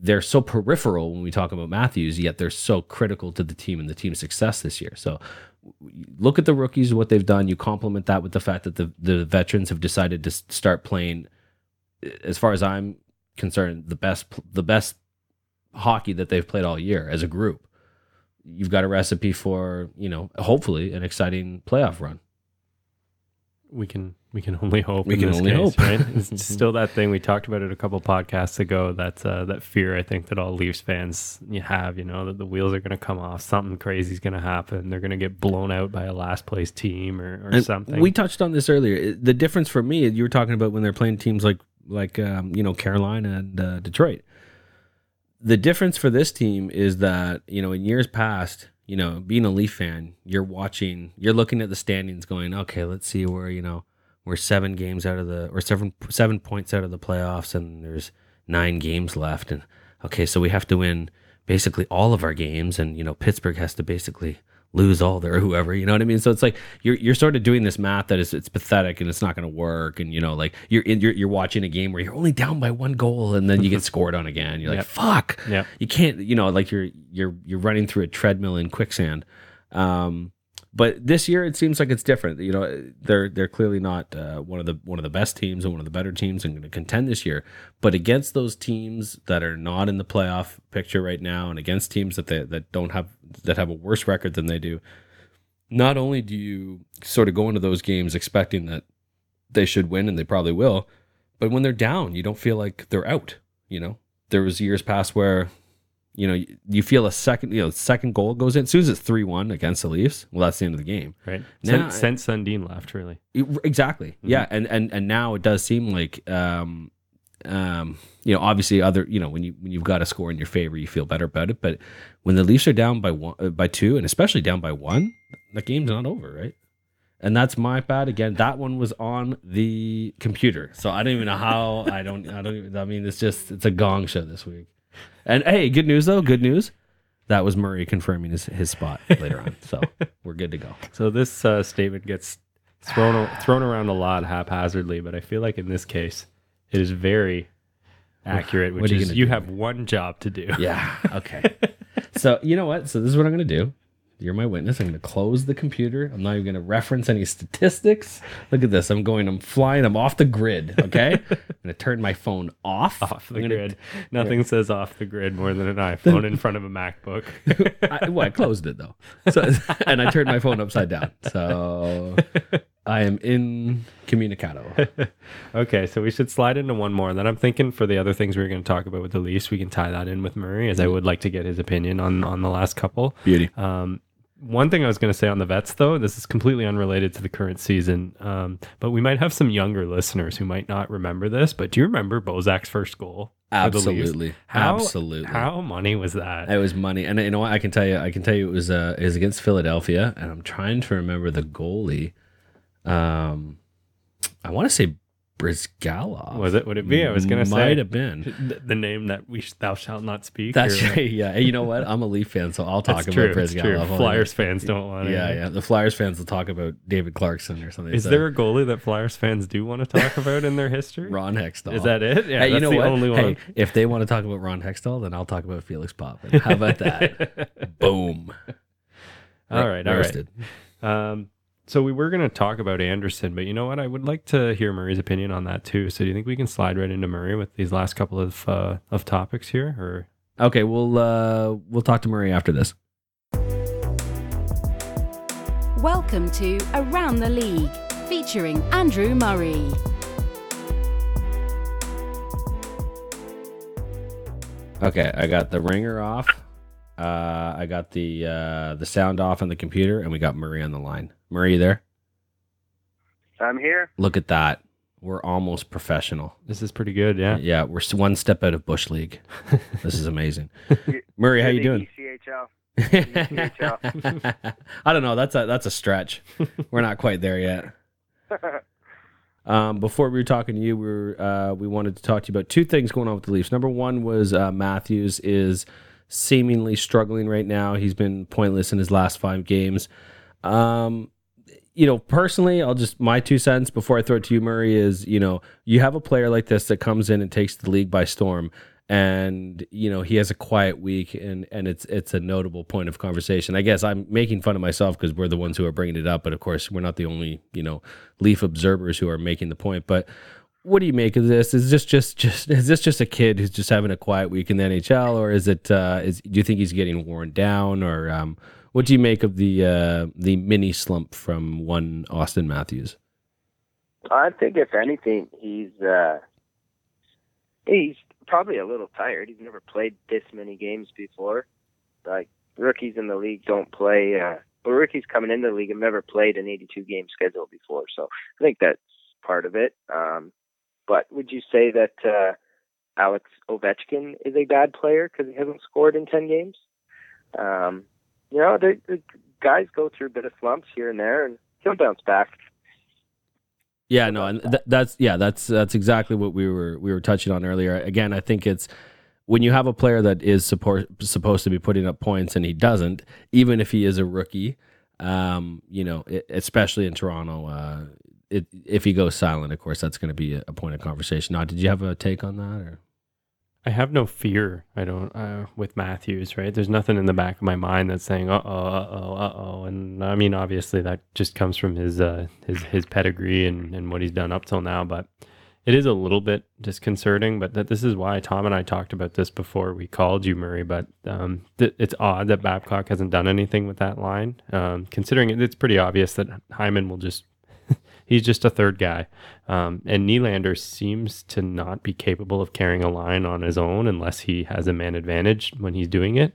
Speaker 2: they're so peripheral when we talk about Matthews, yet they're so critical to the team and the team's success this year. So look at the rookies, what they've done. You complement that with the fact that the the veterans have decided to start playing. Uh, as far as I'm concerned, the best the best hockey that they've played all year as a group. You've got a recipe for you know hopefully an exciting playoff run.
Speaker 3: We can we can only hope.
Speaker 2: We can only
Speaker 3: case,
Speaker 2: hope.
Speaker 3: right? It's still that thing we talked about it a couple podcasts ago. That uh, that fear I think that all Leafs fans you have, you know, that the wheels are going to come off, something crazy is going to happen. They're going to get blown out by a last place team or, or something.
Speaker 2: We touched on this earlier. The difference for me, you were talking about when they're playing teams like like um, you know Carolina and uh, Detroit. The difference for this team is that you know in years past, you know, being a Leaf fan, you're watching, you're looking at the standings, going, okay, let's see where you know we're seven games out of the or seven seven points out of the playoffs, and there's nine games left, and okay, so we have to win basically all of our games, and you know Pittsburgh has to basically lose all their whoever you know what i mean? So it's like you're you're sort of doing this math that is it's pathetic and it's not going to work and you know like you're, in, you're you're watching a game where you're only down by one goal and then you get scored on again. You're like
Speaker 3: Yep.
Speaker 2: fuck.
Speaker 3: Yeah
Speaker 2: you can't you know like you're you're you're running through a treadmill in quicksand. Um but this year it seems like it's different. You know they're they're clearly not uh, one of the one of the best teams and one of the better teams and going to contend this year. But against those teams that are not in the playoff picture right now and against teams that they that don't have that have a worse record than they do not only do you sort of go into those games expecting that they should win and they probably will but when they're down you don't feel like they're out you know? There was years past where you know you, you feel a second you know second goal goes in. As soon as it's 3-1 against the leafs. Well that's the end of the game.
Speaker 3: Right.
Speaker 2: Now-
Speaker 3: since, since Sundin left, really.
Speaker 2: exactly. Yeah and and and now it does seem like um um you know obviously other you know when you when you've got a score in your favor you feel better about it. But when the leafs are down by one uh, by two and especially down by one the game's not over right? And that's my bad again. That one was on the computer. So i don't even know how i don't i don't even i mean it's just it's a gong show this week and hey good news though good news that was murray confirming his, his spot later on so we're good to go
Speaker 3: So this uh, statement gets thrown thrown around a lot haphazardly, but I feel like in this case, it is very accurate. Which
Speaker 2: are you
Speaker 3: is you have one job to do.
Speaker 2: Yeah. Okay. so you know what? So this is what I'm going to do. You're my witness. I'm going to close the computer. I'm not even going to reference any statistics. Look at this. I'm going. I'm flying. I'm off the grid. Okay. I'm going to turn my phone off.
Speaker 3: Off the grid. Nothing says off the grid more than an iPhone in front of a MacBook.
Speaker 2: I, well, I closed it though. So and I turned my phone upside down. So I am in incommunicado.
Speaker 3: okay, so we should slide into one more. And then I'm thinking for the other things we are going to talk about with the Leafs, we can tie that in with Murray, as I would like to get his opinion on on the last couple.
Speaker 2: Beauty.
Speaker 3: Um, one thing I was going to say on the vets, though, this is completely unrelated to the current season, um, but we might have some younger listeners who might not remember this. But do you remember Bozak's first goal? for the Leafs?
Speaker 2: Absolutely.
Speaker 3: How,
Speaker 2: Absolutely.
Speaker 3: How money was that?
Speaker 2: It was money, and you know what? I can tell you. I can tell you it was uh, it was against Philadelphia, and I'm trying to remember the goalie. Um, I want to say Bryzgalov.
Speaker 3: Was it? Would it be? I was going to say
Speaker 2: might have been.
Speaker 3: the, name that we sh- thou shalt not speak.
Speaker 2: That's
Speaker 3: or-
Speaker 2: right. Yeah. Hey, you know what? I'm a Leaf fan, so I'll talk
Speaker 3: That's
Speaker 2: about. Bryzgalov.
Speaker 3: Flyers fans don't want to.
Speaker 2: Yeah, yeah. The Flyers fans will talk about David Clarkson or something.
Speaker 3: Is
Speaker 2: So,
Speaker 3: there a goalie that Flyers fans do want to talk about in their history?
Speaker 2: Ron Hextall?
Speaker 3: Is that it? Yeah,
Speaker 2: hey, you know what?
Speaker 3: only
Speaker 2: hey, if they want to talk about Ron Hextall, then I'll talk about Felix Potvin. How about that? Boom.
Speaker 3: All right, all right. Um, so we were going to talk about Andersen, but you know what? I would like to hear Murray's opinion on that too. So do you think we can slide right into Murray with these last couple of uh, of topics here, or
Speaker 2: Okay, we'll uh, we'll talk to Murray after this.
Speaker 1: Welcome to Around the League, featuring Andrew Murray.
Speaker 2: Okay, I got the ringer off. Uh, I got the uh, the sound off on the computer, and we got Murray on the line. Murray, you there?
Speaker 5: I'm here.
Speaker 2: Look at that. We're almost professional.
Speaker 3: this is pretty good? Yeah.
Speaker 2: Yeah, we're one step out of Bush League. this is amazing. Murray, how you doing?
Speaker 5: the ECHL.
Speaker 2: I don't know. That's a that's a stretch. We're not quite there yet. Um, before we were talking to you, we were, uh, we wanted to talk to you about two things going on with the Leafs. Number one was uh, Matthews is seemingly struggling right now. He's been pointless in his last five games. Um, you know, personally, I'll just my two cents before I throw it to you, Murray, is you know, you have a player like this that comes in and takes the league by storm, and you know he has a quiet week, and and it's it's a notable point of conversation. I guess I'm making fun of myself because we're the ones who are bringing it up, but of course we're not the only you know Leaf observers who are making the point. But what do you make of this? Is this just just is this just a kid who's just having a quiet week in the NHL, or is it uh, is do you think he's getting worn down, or um, what do you make of the uh, the mini slump from one Auston Matthews?
Speaker 5: I think if anything, he's uh, he's probably a little tired. He's never played this many games before. Like rookies in the league don't play. Uh, well, rookies coming into the league have never played an 82 game schedule before, so I think that's part of it. Um, but would you say that uh, Alex Ovechkin is a bad player because he hasn't scored in 10 games? Um, you know, the, guys go through a bit of slumps here and there, and he'll bounce back.
Speaker 2: Yeah, no, and th- that's yeah, that's that's exactly what we were we were touching on earlier. Again, I think it's when you have a player that is support, supposed to be putting up points and he doesn't, even if he is a rookie, um, you know, it, especially in Toronto, uh, it, if he goes silent, of course, that's going to be a, a point of conversation. Now, did you have a take on that? Or
Speaker 3: I have no fear. I don't uh, with Matthews, right? There's nothing in the back of my mind that's saying, "Uh oh, uh oh, uh oh." And I mean, obviously, that just comes from his uh, his his pedigree and and what he's done up till now. But it is a little bit disconcerting. But that this is why Tom and I talked about this before we called you, Murray. But um, th- it's odd that Babcock hasn't done anything with that line, um, considering it, it's pretty obvious that Hyman will just he's just a third guy. Um, and Nylander seems to not be capable of carrying a line on his own unless he has a man advantage when he's doing it.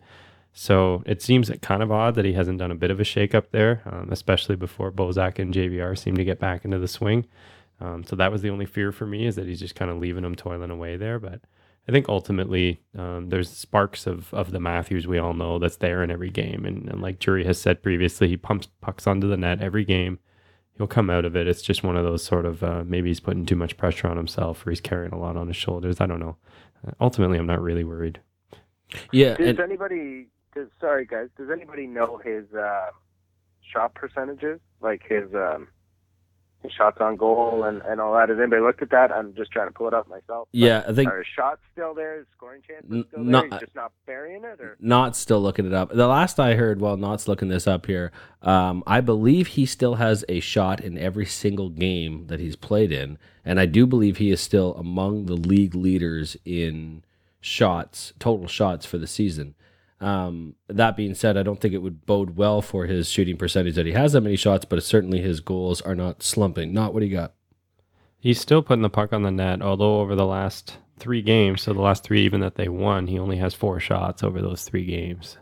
Speaker 3: So it seems kind of odd that he hasn't done a bit of a shakeup there, um, especially before Bozak and JVR seem to get back into the swing. Um, so that was the only fear for me is that he's just kind of leaving them toiling away there. But I think ultimately um, there's sparks of, of the Matthews we all know that's there in every game. And, and like Jury has said previously, he pumps pucks onto the net every game he'll come out of it. It's just one of those sort of uh, maybe he's putting too much pressure on himself or he's carrying a lot on his shoulders. I don't know. Uh, ultimately, I'm not really worried.
Speaker 2: yeah,
Speaker 5: Does
Speaker 2: and,
Speaker 5: anybody? Does, sorry, guys. Does anybody know his uh, shot percentages? Like his um, his shots on goal and, and all that. Has anybody looked at that? I'm just trying to pull it up myself.
Speaker 2: Yeah, I think
Speaker 5: Are shots still there? Scoring chances
Speaker 2: N-
Speaker 5: still
Speaker 2: not-
Speaker 5: there? He's just not burying it, or
Speaker 2: Not still looking it up. The last I heard, while Not's looking this up here, um, I believe he still has a shot in every single game that he's played in, and I do believe he is still among the league leaders in shots, total shots for the season. Um, that being said, I don't think it would bode well for his shooting percentage that he has that many shots, but certainly his goals are not slumping. Not what he got.
Speaker 3: He's still putting the puck on the net, although over the last three games, so the last three even that they won, he only has four shots over those three games.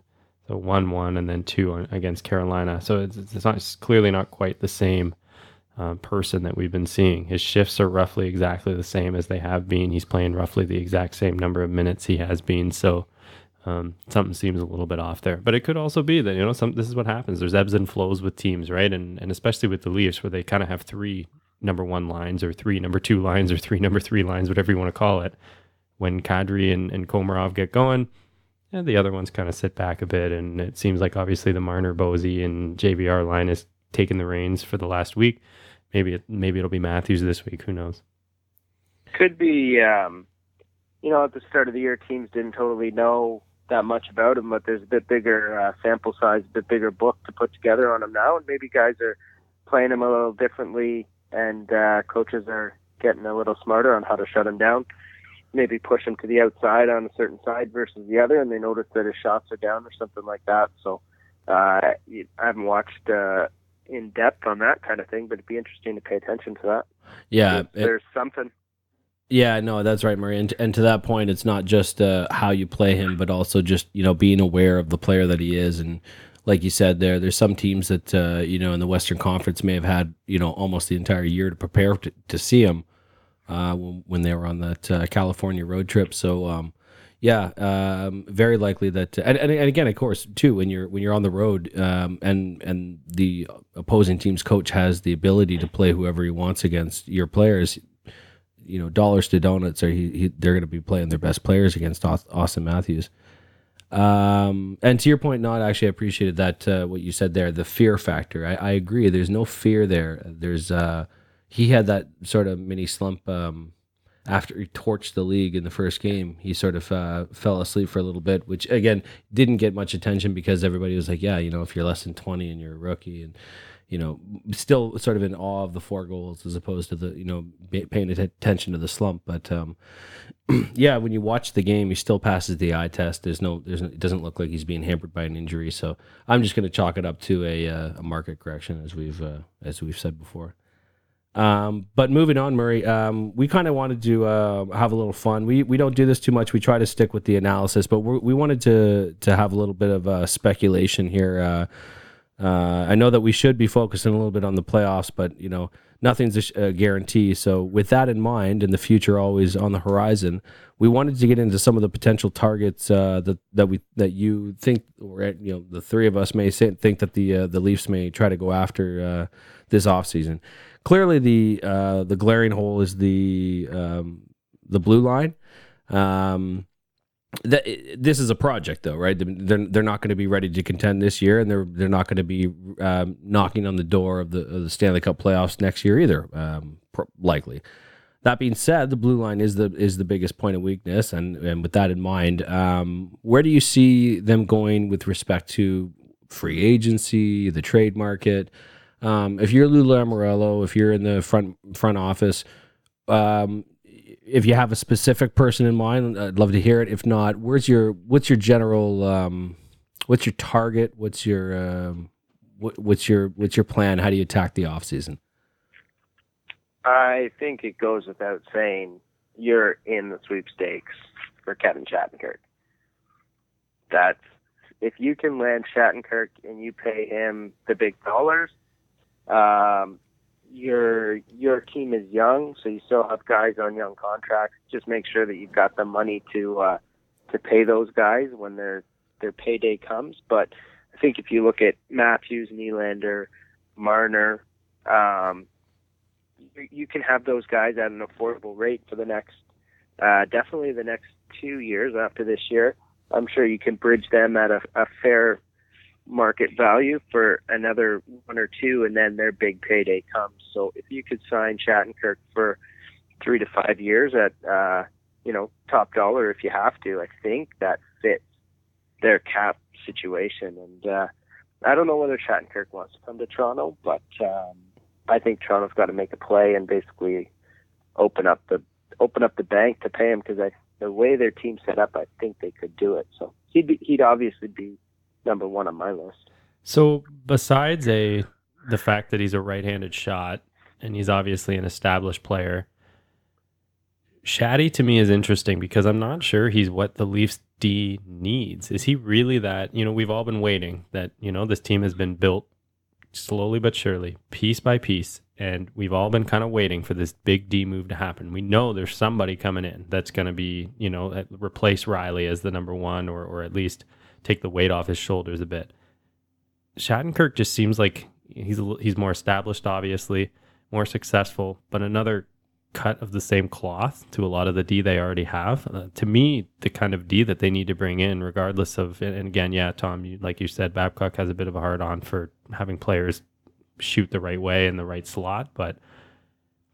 Speaker 3: So one, one, and then two against Carolina. So it's, it's not it's clearly not quite the same uh, person that we've been seeing. His shifts are roughly exactly the same as they have been. He's playing roughly the exact same number of minutes he has been. So um, something seems a little bit off there. But it could also be that you know some this is what happens. There's ebbs and flows with teams, right? And and especially with the Leafs, where they kind of have three number one lines or three number two lines or three number three lines, whatever you want to call it. When Kadri and, and Komarov get going, and the other ones kind of sit back a bit. And it seems like obviously the Marner, Bosey, and JVR line is taking the reins for the last week. Maybe it, maybe it'll be Matthews this week. Who knows?
Speaker 5: could be. Um, you know, at the start of the year, teams didn't totally know that much about him, but there's a bit bigger uh, sample size, a bit bigger book to put together on him now, and maybe guys are playing him a little differently, and uh, coaches are getting a little smarter on how to shut him down. Maybe push him to the outside on a certain side versus the other, and they notice that his shots are down or something like that. So uh, I haven't watched uh, in depth on that kind of thing, but it'd be interesting to pay attention to that.
Speaker 2: Yeah, it-
Speaker 5: there's something.
Speaker 2: Yeah, no, that's right, Murray. And, and to that point, it's not just uh, how you play him, but also just you know being aware of the player that he is. And like you said, there there's some teams that uh, you know in the Western Conference may have had you know almost the entire year to prepare to, to see him uh, when, they were on that uh, California road trip. So um, yeah, um, very likely that. And, and, and again, of course, too when you're when you're on the road um, and and the opposing team's coach has the ability to play whoever he wants against your players you know dollars to donuts are he, he they're going to be playing their best players against Auston Matthews. Um, and to your point, not actually, I appreciated that uh, what you said there. The fear factor. I, I agree. There's no fear there. There's uh, he had that sort of mini slump um, after he torched the league in the first game. He sort of uh, fell asleep for a little bit, which again didn't get much attention because everybody was like, yeah, you know, if you're less than 20 and you're a rookie and you know, still sort of in awe of the four goals as opposed to the, you know, paying attention to the slump. But um, yeah, when you watch the game, he still passes the eye test. There's no, there's, it doesn't look like he's being hampered by an injury. So I'm just going to chalk it up to a, uh, a market correction, as we've, uh, as we've said before. Um, but moving on, Murray, um, we kind of wanted to uh, have a little fun. We we don't do this too much. We try to stick with the analysis, but we wanted to to have a little bit of uh, speculation here. Uh, uh, I know that we should be focusing a little bit on the playoffs, but you know nothing's a, guarantee. So with that in mind, and the future always on the horizon, we wanted to get into some of the potential targets uh, that that we that you think, or you know, the three of us may think that the uh, the Leafs may try to go after uh, this offseason. Clearly, the uh, the glaring hole is the um, the blue line. Um, that this is a project though right? They're, they're not going to be ready to contend this year and they're they're not going to be um, knocking on the door of the, of the Stanley Cup playoffs next year either um, likely. That being said the blue line is the is the biggest point of weakness and and with that in mind um, where do you see them going with respect to free agency the trade market? Um, if you're Lou Lamoriello if you're in the front front office um, if you have a specific person in mind, I'd love to hear it. If not, where's your what's your general um, what's your target? What's your um, what, what's your what's your plan? How do you attack the off season?
Speaker 5: I think it goes without saying you're in the sweepstakes for Kevin Shattenkirk. That's if you can land Shattenkirk and you pay him the big dollars, um, your your team is young, so you still have guys on young contracts. Just make sure that you've got the money to uh, to pay those guys when their their payday comes. But I think if you look at Matthews, Nylander, Marner, um, you, can have those guys at an affordable rate for the next uh, definitely the next two years after this year. I'm sure you can bridge them at a, a fair market value for another one or two, and then their big payday comes. So if you could sign Shattenkirk for three to five years at uh, you know top dollar, if you have to, I think that fits their cap situation. And uh, I don't know whether Shattenkirk wants to come to Toronto, but um, I think Toronto's got to make a play and basically open up the open up the bank to pay him because I the way their team set up, I think they could do it. So he'd be, he'd obviously be number one on my list.
Speaker 3: So besides a the fact that he's a right-handed shot and he's obviously an established player, Shaddy to me is interesting because I'm not sure he's what the Leafs D needs. Is he really that? You know, we've all been waiting that you know this team has been built slowly but surely, piece by piece, and we've all been kind of waiting for this big D move to happen. We know there's somebody coming in that's going to be, you know, replace Rielly as the number one, or or at least take the weight off his shoulders a bit. Shattenkirk just seems like he's he's more established, obviously, more successful, but another cut of the same cloth to a lot of the D they already have. Uh, to me, the kind of D that they need to bring in, regardless of, and again, yeah, Tom, you, like you said, Babcock has a bit of a hard on for having players shoot the right way in the right slot, but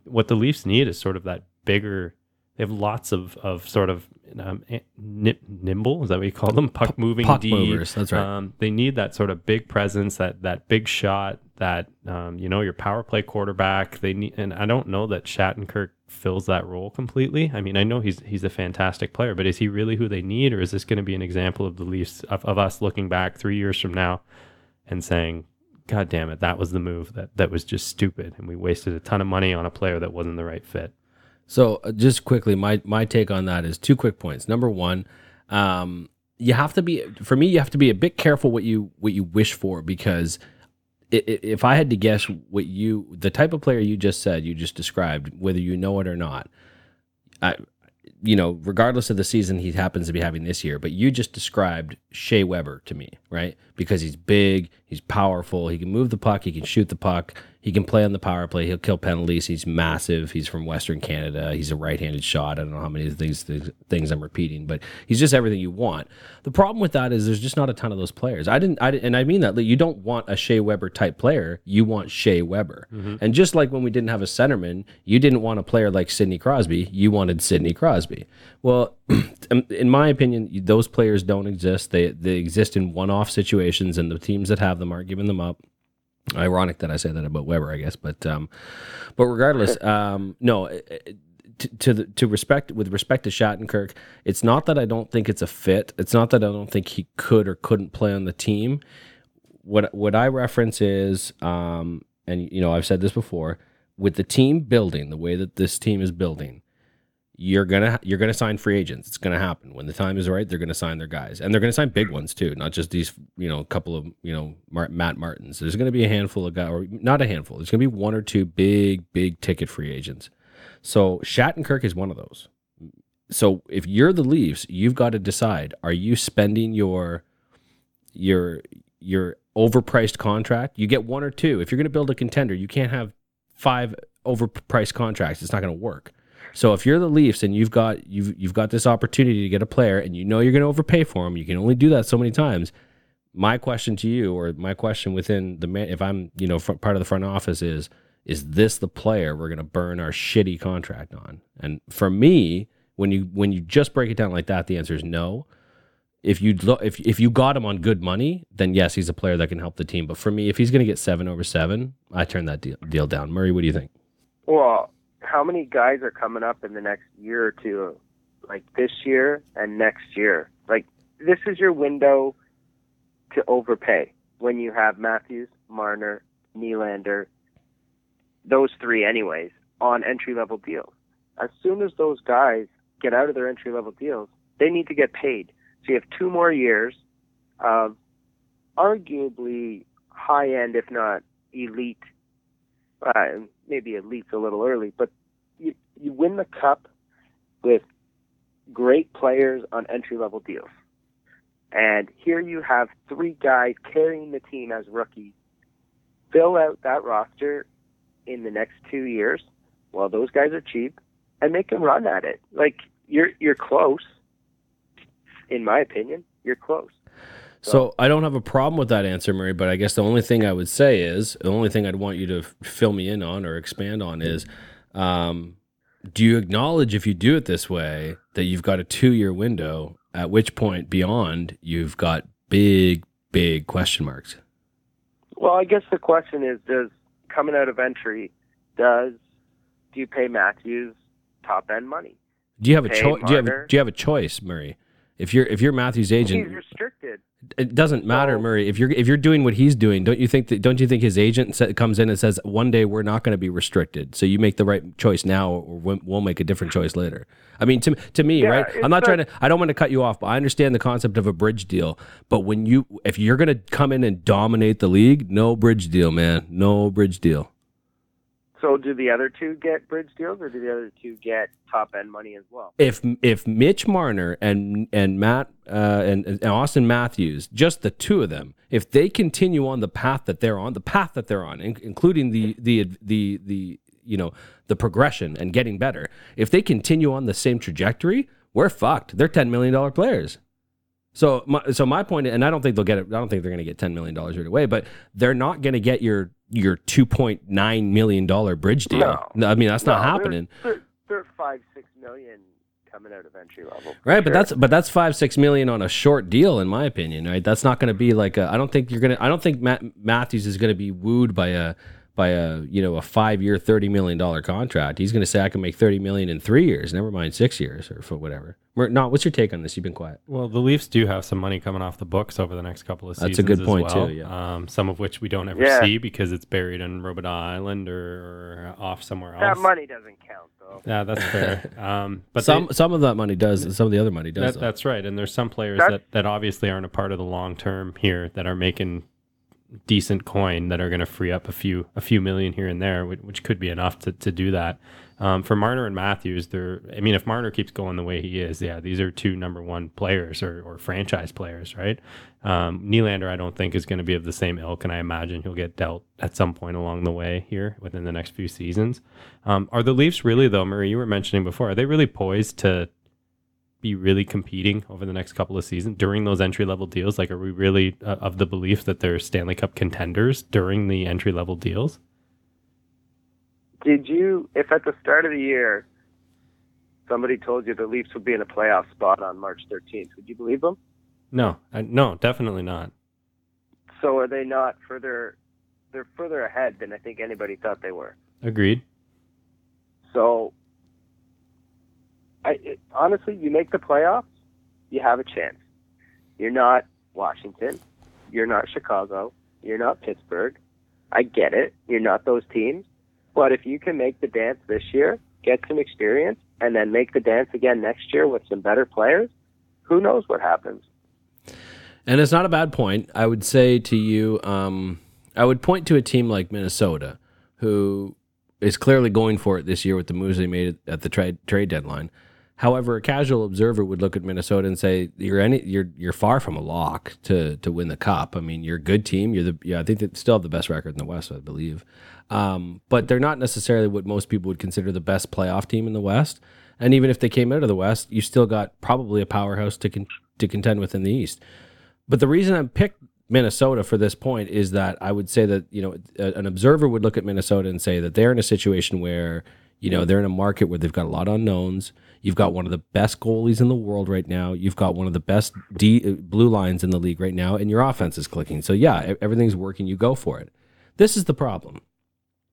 Speaker 3: what the Leafs need is sort of that bigger they have lots of, of sort of um, nimble. Is that what you call them? Puck moving
Speaker 2: puck D. movers. That's right. Um,
Speaker 3: they need that sort of big presence, that that big shot, that um, you know your power play quarterback. They need, and I don't know that Shattenkirk fills that role completely. I mean, I know he's he's a fantastic player, but is he really who they need, or is this going to be an example of the Leafs of, of us looking back three years from now and saying, "God damn it, that was the move that that was just stupid, and we wasted a ton of money on a player that wasn't the right fit."
Speaker 2: So uh, just quickly, my my take on that is two quick points. Number one, um, you have to be for me. You have to be a bit careful what you what you wish for because if I had to guess what you the type of player you just said you just described, whether you know it or not, I, you know, regardless of the season he happens to be having this year, but you just described Shea Weber to me, right? Because he's big, he's powerful, he can move the puck, he can shoot the puck, He can play on the power play. He'll kill penalties. He's massive. He's from Western Canada. He's a right-handed shot. I don't know how many of these things, things I'm repeating, but he's just everything you want. The problem with that is there's just not a ton of those players. I didn't, I didn't and I mean that. You don't want a Shea Weber type player. You want Shea Weber. Mm-hmm. And just like when we didn't have a centerman, you didn't want a player like Sidney Crosby. You wanted Sidney Crosby. Well, um, in my opinion, those players don't exist. They they exist in one-off situations, and the teams that have them aren't giving them up. Ironic that I say that about Weber, I guess, but um, but regardless, um, no. uh, uh, To, to the to respect with respect to Shattenkirk, it's not that I don't think it's a fit. It's not that I don't think he could or couldn't play on the team. What what I reference is, um, and you know I've said this before, with the team building the way that this team is building, you're gonna you're gonna sign free agents. It's gonna happen when the time is right. They're gonna sign their guys, and they're gonna sign big ones too, not just these you know a couple of you know Mar- Matt Martins. There's gonna be a handful of guys, or not a handful. There's gonna be one or two big big ticket free agents. So Shattenkirk is one of those. So if you're the Leafs, you've got to decide: Are you spending your your your overpriced contract? You get one or two. If you're gonna build a contender, you can't have five overpriced contracts. It's not gonna work. So if you're the Leafs and you've got you've you've got this opportunity to get a player and you know you're going to overpay for him, you can only do that so many times. My question to you, or my question within the man, if I'm you know part of the front office is, is this the player we're going to burn our shitty contract on? And for me, when you when you just break it down like that, the answer is no. If you if if you got him on good money, then yes, he's a player that can help the team. But for me, if he's going to get seven over seven, I turn that deal, deal down. Murray, what do you think?
Speaker 5: Well, how many guys are coming up in the next year or two, like this year and next year? Like this is your window to overpay when you have Matthews, Marner, Nylander, those three, anyways, on entry level deals. As soon as those guys get out of their entry level deals, they need to get paid. So you have two more years of arguably high end, if not elite. Uh, maybe elite's a little early, but you, you win the cup with great players on entry level deals. And here you have three guys carrying the team as rookies. Fill out that roster in the next two years while those guys are cheap and make a run at it. Like you're you're close. In my opinion, you're close.
Speaker 2: So I don't have a problem with that answer, Murray. But I guess the only thing I would say is the only thing I'd want you to fill me in on or expand on is, um, do you acknowledge if you do it this way that you've got a two-year window? At which point beyond you've got big, big question marks.
Speaker 5: Well, I guess the question is, does coming out of entry, does do you pay Matthews top end money?
Speaker 2: Do you have a choice? Do you have
Speaker 5: Marner.
Speaker 2: do you have a choice, Murray? If you're if you're Matthews' agent,
Speaker 5: He's restricted.
Speaker 2: it doesn't matter,
Speaker 5: So-
Speaker 2: Murray. If you're if you're doing what he's doing, don't you think that don't you think his agent comes in and says one day we're not going to be restricted, so you make the right choice now, or we'll, make a different choice later. I mean, to to me,
Speaker 5: Yeah,
Speaker 2: right? I'm not trying to. I don't want to cut you off, but I understand the concept of a bridge deal. But when you if you're going to come in and dominate the league, no bridge deal, man, no bridge deal.
Speaker 5: So do the other two get bridge deals, or do the other two get top end money as well?
Speaker 2: if if Mitch Marner and and Matt uh, and, and Austin Matthews, just the two of them, if they continue on the path that they're on, the path that they're on, in, including the the the the you know the progression and getting better, if they continue on the same trajectory, we're fucked. They're ten million dollar players. So my so my point, and I don't think they'll get it. I don't think they're going to get ten million dollars right away, but they're not going to get your your two point nine million dollar bridge deal.
Speaker 5: No.
Speaker 2: I mean that's not
Speaker 5: No, they're-
Speaker 2: happening.
Speaker 5: They're, they're five, six million coming out of entry level.
Speaker 2: Right, but
Speaker 5: sure.
Speaker 2: that's but that's five six million on a short deal, in my opinion. Right, that's not going to be like a. I don't think you're gonna. I don't think Matt Matthews is going to be wooed by a by a you know a five year thirty million dollar contract. He's going to say I can make thirty million in three years. Never mind six years or for whatever. Mer- No, what's your take on this? You've been quiet.
Speaker 3: Well, the Leafs do have some money coming off the books over the next couple of seasons.
Speaker 2: That's a good point,
Speaker 3: well.
Speaker 2: too, yeah.
Speaker 3: Um, some of which we don't ever
Speaker 5: Yeah.
Speaker 3: see because it's buried in Robidas Island or, or off somewhere else.
Speaker 5: that money doesn't count though.
Speaker 3: Yeah, that's fair. um, but
Speaker 2: some
Speaker 3: they-
Speaker 2: some of that money does. Some of the other money does.
Speaker 3: that, that's right. And there's some players
Speaker 5: That's-
Speaker 3: that, that obviously aren't a part of the long term here that are making decent coin that are going to free up a few a few million here and there, which, which could be enough to, to do that. Um, for Marner and Matthews, they're. I mean, if Marner keeps going the way he is, yeah, these are two number one players or, or franchise players, right? Um, Nylander, I don't think is going to be of the same ilk, and I imagine he'll get dealt at some point along the way here within the next few seasons. Um, are the Leafs really, though, Murray? You were mentioning before, are they really poised to be really competing over the next couple of seasons during those entry level deals? Like, are we really uh, of the belief that they're Stanley Cup contenders during the entry level deals?
Speaker 5: Did you, if at the start of the year somebody told you the Leafs would be in a playoff spot on March 13th, would you believe them?
Speaker 3: No, I, no, definitely not.
Speaker 5: So are they not further? They're further ahead than I think anybody thought they were.
Speaker 3: Agreed.
Speaker 5: So, I it, honestly, you make the playoffs, you have a chance. You're not Washington, you're not Chicago, you're not Pittsburgh. I get it. You're not those teams, but if you can make the dance this year, get some experience, and then make the dance again next year with some better players, who knows what happens?
Speaker 2: And it's not a bad point. I would say to you, um, I would point to a team like Minnesota, who is clearly going for it this year with the moves they made at the trade trade deadline. However, a casual observer would look at Minnesota and say you're any you're you're far from a lock to to win the cup. I mean, you're a good team. You're the yeah, I think they still have the best record in the West, I believe. Um, but they're not necessarily what most people would consider the best playoff team in the West. And even if they came out of the West, you still got probably a powerhouse to con- to contend with in the East. But the reason I picked Minnesota for this point is that I would say that you know a, an observer would look at Minnesota and say that they're in a situation where you know they're in a market where they've got a lot of unknowns. You've got one of the best goalies in the world right now. You've got one of the best D, blue lines in the league right now, and your offense is clicking. So yeah, everything's working. You go for it. This is the problem.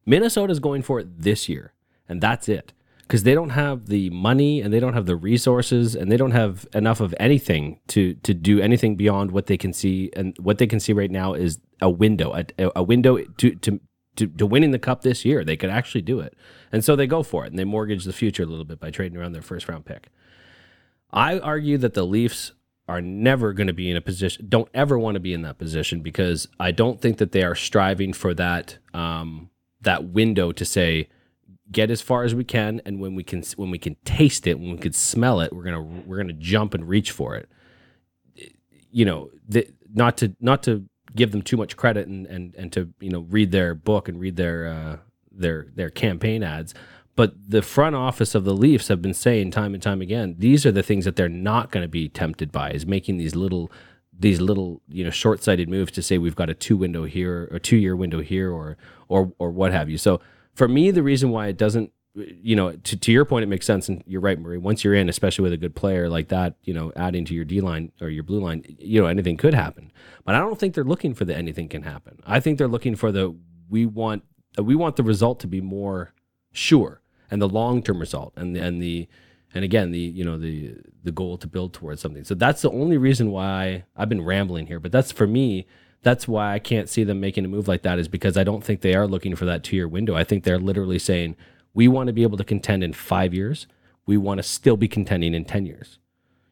Speaker 2: Minnesota's going for it this year, and that's it because they don't have the money and they don't have the resources and they don't have enough of anything to to do anything beyond what they can see and what they can see right now is a window a, a window to, to to to winning the cup this year. They could actually do it. And so they go for it and they mortgage the future a little bit by trading around their first round pick. I argue that the leafs are never going to be in a position don't ever want to be in that position because i don't think that they are striving for that um that window to say get as far as we can and when we can when we can taste it when we can smell it we're gonna we're gonna jump and reach for it. You know the, not to not to give them too much credit and and and to you know read their book and read their uh, their their campaign ads. But the front office of the Leafs have been saying time and time again these are the things that they're not going to be tempted by is making these little these little you know short-sighted moves to say we've got a two window here or two year window here or or or what have you. So for me, the reason why it doesn't, you know, to, to your point, it makes sense. And you're right, Murray. Once you're in, especially with a good player like that, you know, adding to your D line or your blue line, you know, anything could happen. But I don't think they're looking for the anything can happen. I think they're looking for the we want uh, we want the result to be more sure and the long term result and and the and again the you know the the goal to build towards something. So that's the only reason why I've been rambling here. But that's for me that's why I can't see them making a move like that is because I don't think they are looking for that two year window. I think they're literally saying, we want to be able to contend in five years. We want to still be contending in 10 years.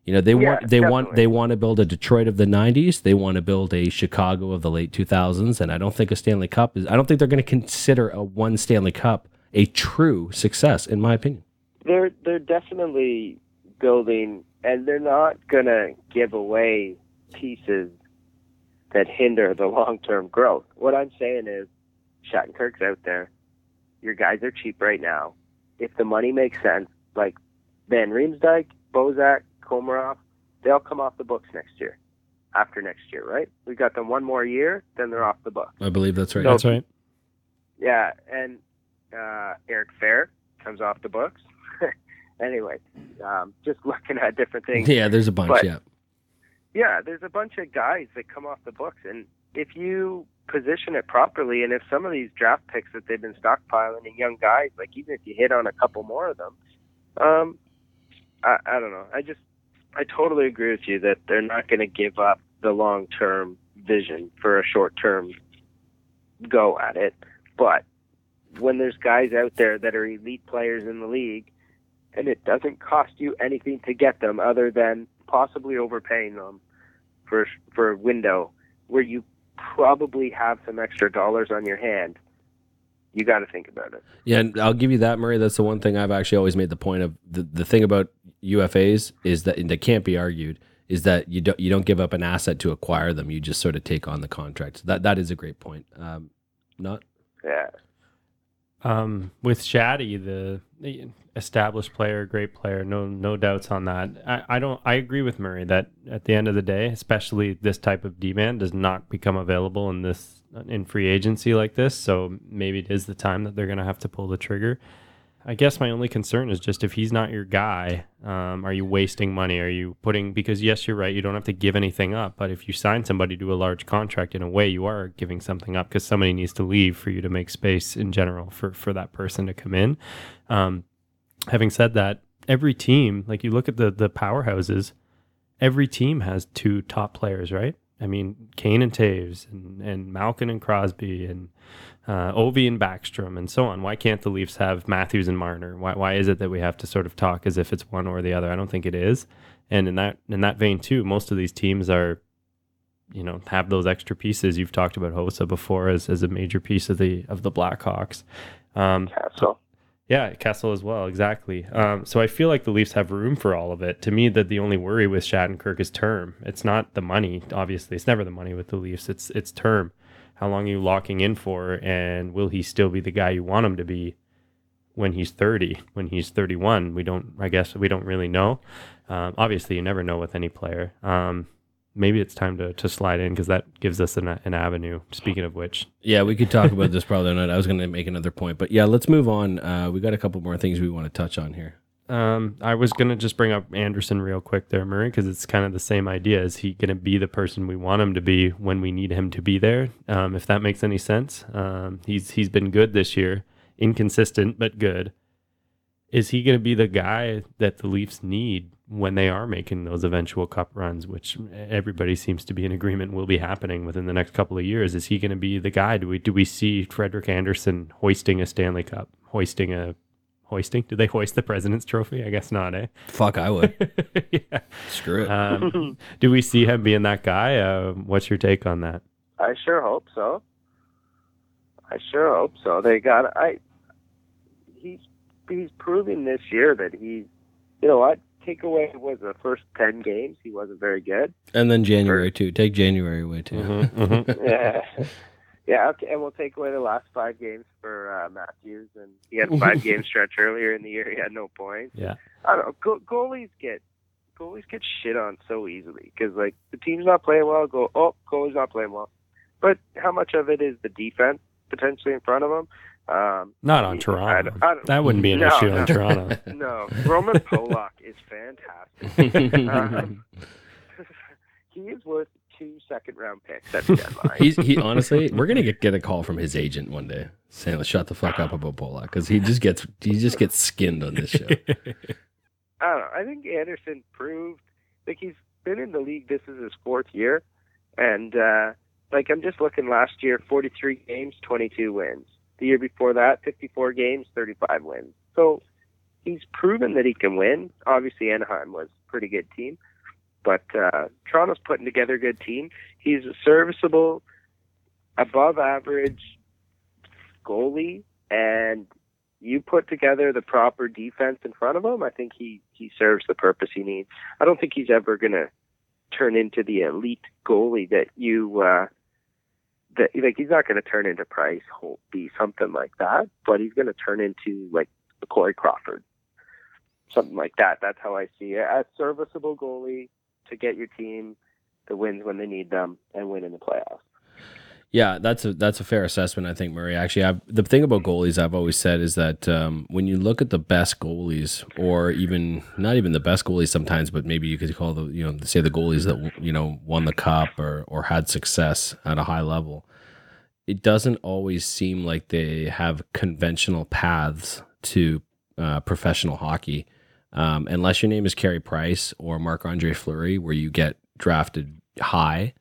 Speaker 2: You know, they
Speaker 5: Yeah,
Speaker 2: want they want they want to build a Detroit of the 90s. They want to build a Chicago of the late 2000s and I don't think a Stanley Cup is I don't think they're going to consider a one Stanley Cup a true success in my opinion.
Speaker 5: they're they're definitely building and they're not gonna give away pieces that hinder the long term growth. What I'm saying is Shattenkirk's out there. Your guys are cheap right now. If the money makes sense, like Van Riemsdyk, Bozak, Komarov, they'll come off the books next year. After next year, right? We've got them one more year, then they're off the books.
Speaker 2: I believe that's right.
Speaker 3: That's right.
Speaker 5: Yeah, and uh, Eric Fehr comes off the books. anyway, um, just looking at different things.
Speaker 2: Yeah, there's a bunch,
Speaker 5: But-
Speaker 2: yeah.
Speaker 5: Yeah, there's a bunch of guys that come off the books, and if you position it properly, and if some of these draft picks that they've been stockpiling and young guys, like even if you hit on a couple more of them, um, I, I don't know. I just I totally agree with you that they're not going to give up the long term vision for a short term go at it, but when there's guys out there that are elite players in the league, and it doesn't cost you anything to get them other than possibly overpaying them for for a window where you probably have some extra dollars on your hand. you got to think about it.
Speaker 2: Yeah, and I'll give you that, Murray. That's the one thing I've actually always made the point of. The, the thing about UFAs is that and that can't be argued is that you don't you don't give up an asset to acquire them. You just sort of take on the contract. That that is a great point. Um, not
Speaker 5: Yeah.
Speaker 3: Um, with Shaddy, the, established player, great player, no no doubts on that. I, I don't. I agree with Murray that at the end of the day, especially this type of demand does not become available in this in free agency like this. So maybe it is the time that they're going to have to pull the trigger. I guess my only concern is just if he's not your guy, um, are you wasting money? Are you putting because yes, you're right, you don't have to give anything up, but if you sign somebody to a large contract, in a way, you are giving something up because somebody needs to leave for you to make space in general for for that person to come in. Um, having said that, every team, like you look at the the powerhouses, every team has two top players, right? I mean, Kane and Toews and, and Malkin and Crosby and uh, Ovi and Backstrom and so on. Why can't the Leafs have Matthews and Marner? Why, why is it that we have to sort of talk as if it's one or the other? I don't think it is. And in that in that vein too, most of these teams are, you know, have those extra pieces. You've talked about Hossa before as, as a major piece of the of the Blackhawks. Um,
Speaker 5: Kessel.
Speaker 3: yeah, Kessel as well, exactly. Um, so I feel like the Leafs have room for all of it. To me, that the only worry with Shattenkirk is term. It's not the money, obviously. It's never the money with the Leafs. It's it's term. How long are you locking in for, and will he still be the guy you want him to be when he's thirty? When he's thirty-one, we don't. I guess we don't really know. Um, obviously, you never know with any player. Um, maybe it's time to, to slide in because that gives us an, an avenue. Speaking of which,
Speaker 2: Yeah, we could talk about this probably not. I was going to make another point, but yeah, let's move on. Uh, we got a couple more things we want to touch on here.
Speaker 3: Um, I was gonna just bring up Andersen real quick there, Murray, because it's kind of the same idea. Is he gonna be the person we want him to be when we need him to be there? Um, if that makes any sense. Um, he's he's been good this year, inconsistent but good. Is he gonna be the guy that the Leafs need when they are making those eventual cup runs, which everybody seems to be in agreement will be happening within the next couple of years? Is he gonna be the guy? Do we do we see Frederik Andersen hoisting a Stanley Cup, hoisting a hoisting? Do they hoist the President's Trophy? I guess not, eh?
Speaker 2: Fuck, I would.
Speaker 3: yeah.
Speaker 2: Screw it.
Speaker 3: Um, do we see him being that guy? Uh, what's your take on that?
Speaker 5: I sure hope so. I sure hope so. They got I. He's he's proving this year that he's. You know what? Takeaway was the first ten games. He wasn't very good.
Speaker 2: and then January too. Take January away too.
Speaker 3: Mm-hmm,
Speaker 5: yeah. Yeah, okay, and we'll take away the last five games for uh, Matthews, and he had a five game stretch earlier in the year. He had no points.
Speaker 3: Yeah.
Speaker 5: I don't know. Go- goalies get goalies get shit on so easily because like the team's not playing well. Go oh, goalie's not playing well. But how much of it is the defense potentially in front of them? Um,
Speaker 3: Not on
Speaker 5: I
Speaker 3: Toronto.
Speaker 5: I don't-
Speaker 3: that wouldn't be an
Speaker 5: No,
Speaker 3: issue
Speaker 5: no.
Speaker 3: on Toronto.
Speaker 5: no, Roman Polak is fantastic. Um, he is worth two second round picks at the deadline.
Speaker 2: He's he honestly, we're gonna get, get a call from his agent one day saying, "Shut the fuck up about Polak," because he just gets he just gets skinned on this show.
Speaker 5: I don't know. I think Andersen proved like he's been in the league. This is his fourth year, and uh, like I'm just looking last year, 43 games, 22 wins. The year before that, 54 games, 35 wins. So he's proven that he can win. Obviously, Anaheim was a pretty good team, but uh, Toronto's putting together a good team. He's a serviceable, above average goalie, and you put together the proper defense in front of him, I think he he serves the purpose he needs. I don't think he's ever going to turn into the elite goalie that you uh that like he's not going to turn into Price, Holtby, something like that, but he's going to turn into like Corey Crawford. Something like that. That's how I see it. A serviceable goalie to get your team the wins when they need them and win in the playoffs.
Speaker 2: Yeah, that's a that's a fair assessment, I think, Murray. Actually, I've, the thing about goalies I've always said is that um, when you look at the best goalies, or even not even the best goalies sometimes, but maybe you could call the you know say the goalies that you know won the cup or or had success at a high level, it doesn't always seem like they have conventional paths to uh, professional hockey, um, unless your name is Carey Price or Marc Andre Fleury, where you get drafted high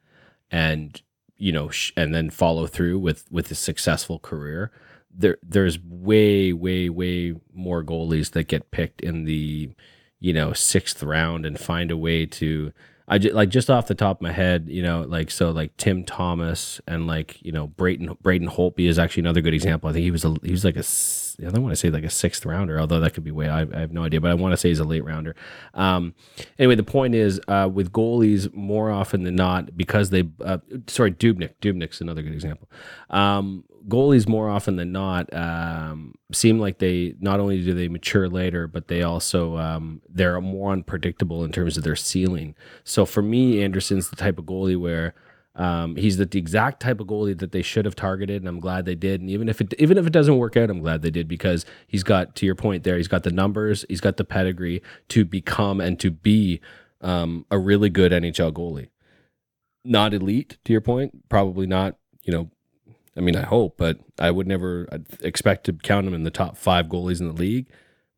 Speaker 2: and you know, sh- and then follow through with with a successful career. There, there's way, way, way more goalies that get picked in the, you know, sixth round and find a way to I just, like just off the top of my head, you know, like so like Tim Thomas and like you know Brayton Braden Holtby is actually another good example. I think he was a he was like a I don't want to say like a sixth rounder, although that could be way I, I have no idea, but I want to say he's a late rounder. Um, anyway, the point is uh, with goalies more often than not because they uh, sorry Dubnyk Dubnyk's another good example. Um, goalies more often than not um, seem like they not only do they mature later, but they also um, they're more unpredictable in terms of their ceiling. So for me, Andersen's the type of goalie where um, he's the, the exact type of goalie that they should have targeted, and I'm glad they did. And even if it even if it doesn't work out, I'm glad they did because he's got to your point there. He's got the numbers, he's got the pedigree to become and to be um, a really good NHL goalie. Not elite, to your point, probably not. You know, I mean, I hope, but I would never I'd expect to count him in the top five goalies in the league.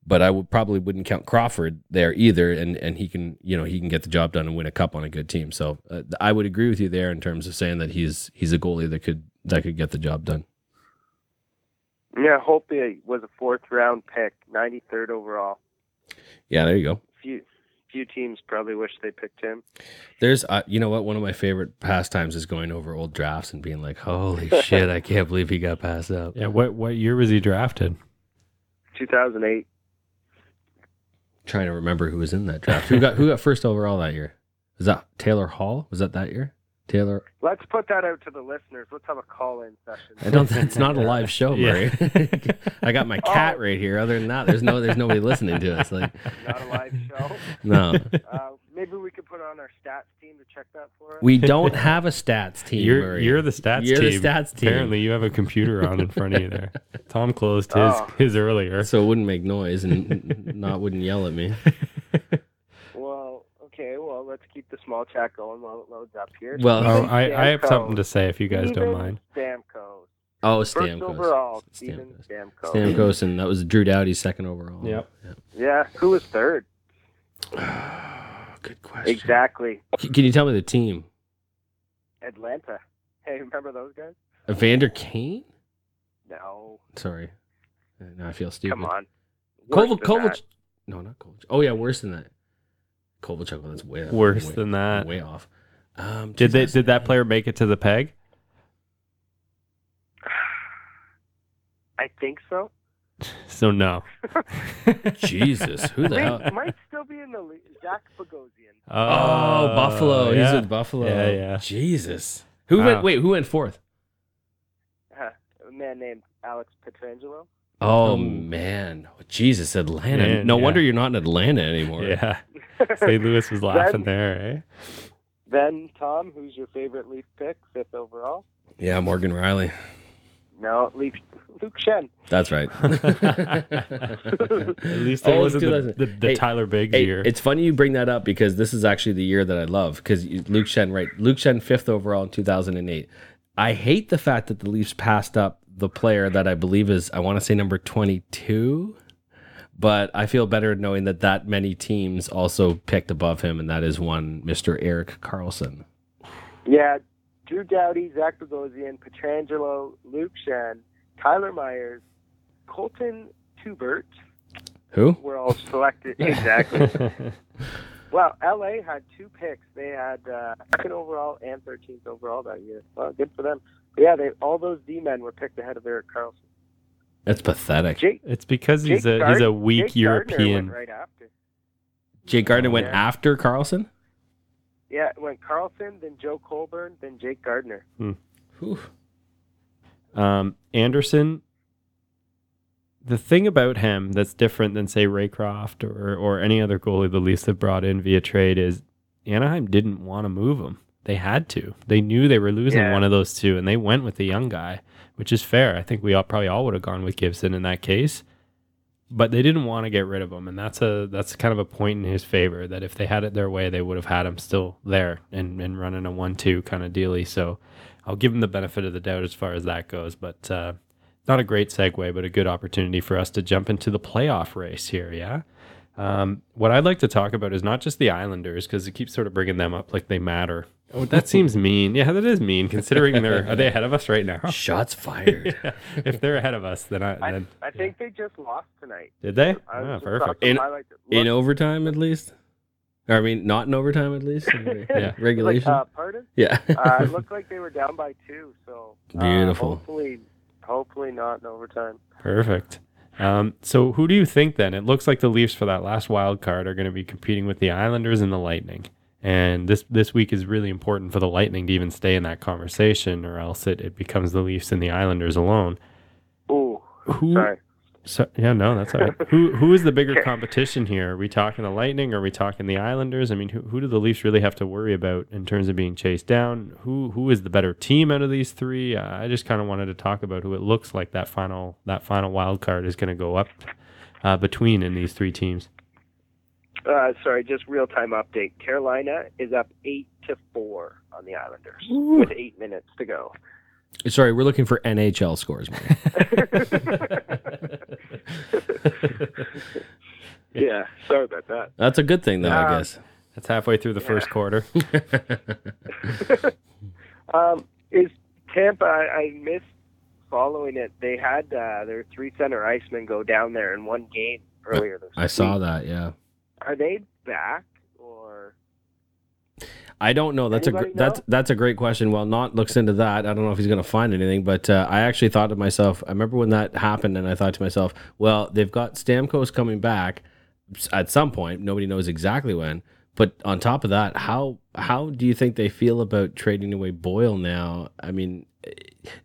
Speaker 2: But I would probably wouldn't count Crawford there either, and and he can you know he can get the job done and win a cup on a good team. So uh, I would agree with you there in terms of saying that he's he's a goalie that could that could get the job done.
Speaker 5: Yeah, Holtby was a fourth round pick, 93rd overall.
Speaker 2: Yeah, there you go.
Speaker 5: Few few teams probably wish they picked him.
Speaker 2: There's, uh, you know what? One of my favorite pastimes is going over old drafts and being like, "Holy shit! I can't believe he got passed up."
Speaker 3: Yeah. What what year was he drafted?
Speaker 5: 2008.
Speaker 2: Trying to remember who was in that draft. Who got who got first overall that year? Was that Taylor Hall? Was that that year? Taylor.
Speaker 5: Let's put that out to the listeners. Let's have a call-in session.
Speaker 2: I don't. It's not a live show,
Speaker 3: Yeah.
Speaker 2: Murray. I got my cat right here. Other than that, there's no there's nobody listening to us. Like
Speaker 5: Not a live show.
Speaker 2: no,
Speaker 5: Uh, maybe we could put on our stats team to check that for us.
Speaker 2: we don't have a stats team.
Speaker 3: You're
Speaker 2: Murray.
Speaker 3: you're the stats
Speaker 2: You're the
Speaker 3: team.
Speaker 2: stats team.
Speaker 3: Apparently, you have a computer on in front of you there. Tom closed his
Speaker 5: Oh.
Speaker 3: his earlier.
Speaker 2: so it wouldn't make noise and not wouldn't yell at me.
Speaker 5: Well, okay. Well, let's keep the small chat going while it loads up here.
Speaker 2: Well,
Speaker 3: Oh, I, I have something to say if you guys don't
Speaker 5: Steven
Speaker 3: mind.
Speaker 5: Stamkos.
Speaker 2: Oh, Stamkos.
Speaker 5: First
Speaker 2: Stamkos.
Speaker 5: overall, Steven
Speaker 2: Stamkos.
Speaker 5: Stamkos.
Speaker 2: Stamkos, and that was Drew Doughty's second overall.
Speaker 3: Yep.
Speaker 5: Yeah, who was third?
Speaker 2: Good question.
Speaker 5: Exactly.
Speaker 2: Can you tell me the team?
Speaker 5: Atlanta. Hey, remember those guys?
Speaker 2: Evander Kane?
Speaker 5: No.
Speaker 2: Sorry. Now I feel stupid.
Speaker 5: Come on. Worse
Speaker 2: Koval, Koval, no, not Kovalchuk. Oh yeah, worse than that. Kovalchuk, well, that's way
Speaker 3: Worse
Speaker 2: way,
Speaker 3: than that.
Speaker 2: Way off. Um,
Speaker 3: Did they did that player make it to the peg?
Speaker 5: I think so.
Speaker 3: So no.
Speaker 2: Jesus, who the hell?
Speaker 5: Might, might still be in the league. Zach Bogosian.
Speaker 2: Oh, Buffalo. He's
Speaker 3: yeah.
Speaker 2: with Buffalo.
Speaker 3: Yeah, yeah.
Speaker 2: Jesus. Who
Speaker 3: Wow.
Speaker 2: went? Wait, who went fourth?
Speaker 5: Uh, a man named Alex Pietrangelo.
Speaker 2: Oh
Speaker 3: Oh.
Speaker 2: man, Jesus, Atlanta.
Speaker 3: Man,
Speaker 2: no
Speaker 3: yeah.
Speaker 2: wonder you're not in Atlanta anymore.
Speaker 3: Yeah. St. Louis was laughing there, eh?
Speaker 5: Then Tom, who's your favorite Leaf pick, fifth overall?
Speaker 2: Yeah, Morgan Rielly.
Speaker 5: No, Leaf Luke Schenn.
Speaker 2: That's right.
Speaker 3: At least it wasn't the, the, the
Speaker 2: Hey,
Speaker 3: Tyler Biggs
Speaker 2: Hey,
Speaker 3: year.
Speaker 2: it's funny you bring that up because this is actually the year that I love because Luke Schenn, right? Luke Schenn, fifth overall in 2008. I hate the fact that the Leafs passed up the player that I believe is, I want to say number 22, but I feel better knowing that that many teams also picked above him, and that is one Mr. Erik Karlsson.
Speaker 5: Yeah, Drew Doughty, Zach Bogosian, Pietrangelo, Luke Schenn, Tyler Myers, Colten Teubert
Speaker 2: Who?
Speaker 5: We're all selected. exactly. Well, LA had two picks. They had uh, second overall and 13th overall that year. Well, good for them. But yeah, they all those D men were picked ahead of Erik Karlsson.
Speaker 2: That's pathetic.
Speaker 5: Jake,
Speaker 3: it's because he's
Speaker 5: Jake
Speaker 3: a he's a
Speaker 5: Gard-
Speaker 3: weak
Speaker 5: Jake Gardiner
Speaker 3: European.
Speaker 5: went right after.
Speaker 2: Jake Gardiner went
Speaker 5: Yeah.
Speaker 2: after Karlsson?
Speaker 5: Yeah, it went Karlsson, then Joe Colborne, then Jake Gardiner.
Speaker 2: Whew.
Speaker 3: Um, Andersen. The thing about him that's different than say Raycroft or or any other goalie the Leafs have brought in via trade is Anaheim didn't want to move him. They had to. They knew they were losing
Speaker 5: Yeah.
Speaker 3: one of those two, and they went with the young guy, which is fair. I think we all probably all would have gone with Gibson in that case, but they didn't want to get rid of him, and that's a that's kind of a point in his favor. That if they had it their way, they would have had him still there and and running a one-two kind of dealy. So I'll give him the benefit of the doubt as far as that goes, but uh, not a great segue, but a good opportunity for us to jump into the playoff race here. Yeah. Um, what I'd like to talk about is not just the Islanders because it keeps sort of bringing them up like they matter. Oh, that seems mean. Yeah, that is mean considering they're are they ahead of us right now?
Speaker 2: Shots fired.
Speaker 3: if they're ahead of us, then I
Speaker 5: I,
Speaker 3: then
Speaker 5: I think they just lost tonight.
Speaker 3: did they?
Speaker 5: I
Speaker 3: Ah, perfect.
Speaker 2: In- In overtime, at least? Or, I mean, not in overtime at least.
Speaker 3: Yeah.
Speaker 2: regulation.
Speaker 5: Like, uh, pardon?
Speaker 2: yeah.
Speaker 5: uh, it looked like they were down by two, so uh,
Speaker 2: Beautiful.
Speaker 5: hopefully, hopefully not in overtime.
Speaker 3: Perfect. Um, so who do you think then? It looks like the Leafs for that last wild card are going to be competing with the Islanders and the Lightning. And this this week is really important for the Lightning to even stay in that conversation, or else it, it becomes the Leafs and the Islanders alone.
Speaker 5: Ooh,
Speaker 3: Who?
Speaker 5: sorry.
Speaker 3: So, yeah, no, that's all right. who who is the bigger competition here? Are we talking the Lightning? Or are we talking the Islanders? I mean, who, who do the Leafs really have to worry about in terms of being chased down? Who who is the better team out of these three? Uh, I just kind of wanted to talk about who it looks like that final that final wild card is going to go up uh, between in these three teams.
Speaker 5: Uh, sorry, just real time update. Carolina is up eight to four on the Islanders with eight minutes to go.
Speaker 2: Sorry, we're looking for NHL scores. Mike.
Speaker 5: Yeah, sorry about that.
Speaker 2: That's a good thing, though, I
Speaker 5: Uh,
Speaker 2: guess.
Speaker 3: That's halfway through the first quarter.
Speaker 5: Um, is Tampa? I, I missed following it. They had uh, their three center icemen go down there in one game earlier this
Speaker 2: I
Speaker 5: week.
Speaker 2: saw that. Yeah.
Speaker 5: Are they back or?
Speaker 2: I don't know. That's a
Speaker 5: Anybody
Speaker 2: that's
Speaker 5: know?
Speaker 2: that's a great question. Well, not looks into that. I don't know if he's going to find anything, but uh, I actually thought to myself. I remember when that happened, and I thought to myself, well, they've got Stamkos coming back at some point. Nobody knows exactly when. But on top of that, how how do you think they feel about trading away Boyle now? I mean,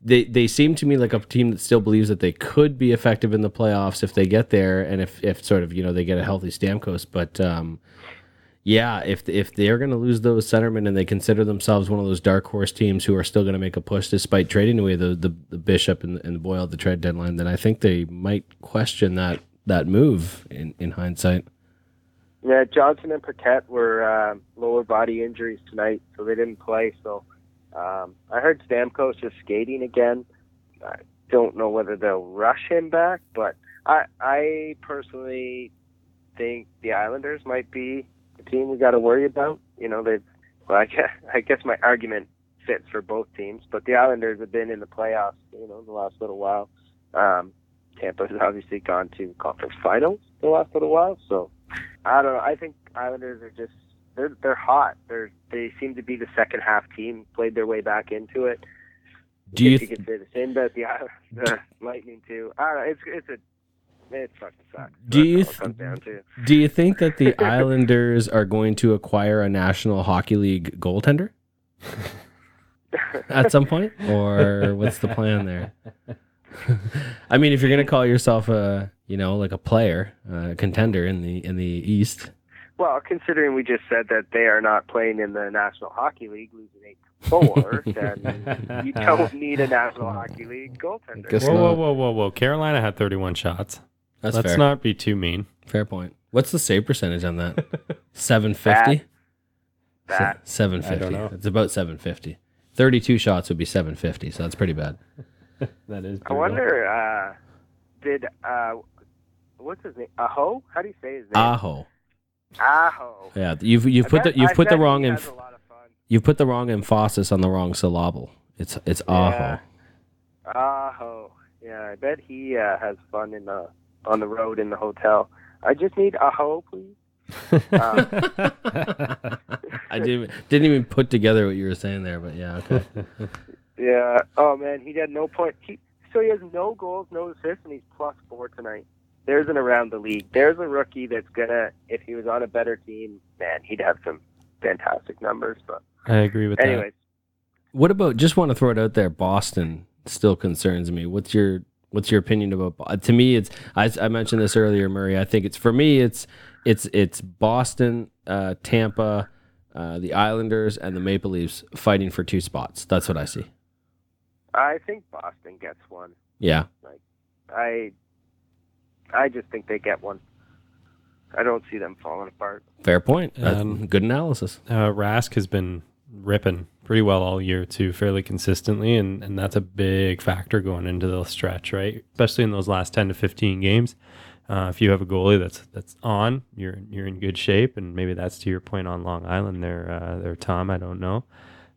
Speaker 2: they they seem to me like a team that still believes that they could be effective in the playoffs if they get there, and if if sort of you know they get a healthy Stamkos. But um, yeah, if if they're going to lose those centermen and they consider themselves one of those dark horse teams who are still going to make a push despite trading away the the, the Bishop and, and the Boyle at the trade deadline, then I think they might question that that move in in hindsight.
Speaker 5: Yeah, Johnson and Paquette were uh, lower body injuries tonight, so they didn't play. So um, I heard Stamkos is skating again. I don't know whether they'll rush him back, but I I personally think the Islanders might be the team we got to worry about. You know, they've well, I guess, I guess my argument fits for both teams, but the Islanders have been in the playoffs, you know, the last little while. Um, Tampa's obviously gone to conference finals the last little while, so I don't know. I think Islanders are just they're they're hot. They're they seem to be the second half team. Played their way back into it.
Speaker 2: Do you th-
Speaker 5: could say the same about the, Islanders- uh, the Lightning too? I don't know. It's it's a it fucking sucks.
Speaker 2: Do you th-
Speaker 5: down
Speaker 2: do you think that the Islanders are going to acquire a National Hockey League goaltender at some point, or what's the plan there? I mean, if you're going to call yourself a you know like a player, a contender in the in the East,
Speaker 5: Well, considering we just said that they are not playing in the National Hockey League, losing eight to four, then you don't need a National Hockey League goaltender.
Speaker 2: Guess
Speaker 3: Whoa,
Speaker 2: not.
Speaker 3: whoa, whoa, whoa, whoa! Carolina had 31 shots.
Speaker 2: that's
Speaker 3: Let's
Speaker 2: fair.
Speaker 3: not be too mean.
Speaker 2: Fair point. What's the save percentage on that? Seven fifty.
Speaker 5: That
Speaker 2: Seven
Speaker 3: I
Speaker 2: fifty.
Speaker 3: don't know.
Speaker 2: It's about seven fifty. Thirty-two shots would be seven fifty, so that's pretty bad.
Speaker 3: That is. Pretty bad.
Speaker 5: I wonder, uh, did uh, what's his name? Aho? How do you say his name?
Speaker 2: Aho.
Speaker 5: Aho.
Speaker 2: Yeah, you've you've put the you've
Speaker 5: I
Speaker 2: put the wrong
Speaker 5: he
Speaker 2: inf-
Speaker 5: has a lot of fun.
Speaker 2: you've put the wrong emphasis on the wrong syllable. It's it's Aho.
Speaker 5: Yeah. Aho. Yeah, I bet he uh, has fun in the on the road in the hotel. I just need Aho, please. Um,
Speaker 2: I didn't didn't even put together what you were saying there, but yeah, okay.
Speaker 5: yeah. Oh man, he had no point. He, so he has no goals, no assists, and he's plus four tonight. There's an around the league. There's a rookie that's gonna, if he was on a better team, man, he'd have some fantastic numbers. But
Speaker 3: I agree with that.
Speaker 5: anyways,
Speaker 2: What about? Just want to throw it out there. Boston still concerns me. What's your What's your opinion about? To me, it's I, I mentioned this earlier, Murray. I think it's for me. It's it's it's Boston, uh, Tampa, uh, the Islanders, and the Maple Leafs fighting for two spots. That's what I see.
Speaker 5: I think Boston gets one.
Speaker 2: Yeah, Like
Speaker 5: I, I just think they get one. I don't see them falling apart.
Speaker 2: fair point.
Speaker 3: Um,
Speaker 2: good analysis.
Speaker 3: uh, Rask has been ripping pretty well all year too, fairly consistently, and and that's a big factor going into the stretch, right? Especially in those last ten to fifteen games. Uh, if you have a goalie that's that's on, you're you're in good shape, and maybe that's to your point on Long Island there, uh, there, Tom. I don't know.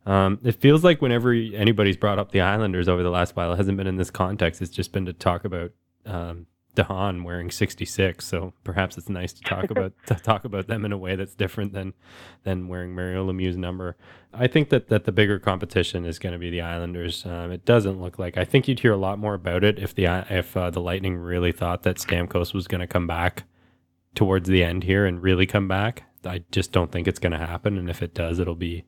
Speaker 3: Um, it feels like whenever anybody's brought up the Islanders over the last while, it hasn't been in this context. It's just been to talk about um, Dahan wearing 66. So perhaps it's nice to talk about to talk about them in a way that's different than than wearing Mario Lemieux's number. I think that that the bigger competition is going to be the Islanders. Um, it doesn't look like. I think you'd hear a lot more about it if the if uh, the Lightning really thought that Stamkos was going to come back towards the end here and really come back. I just don't think it's going to happen. And if it does, it'll be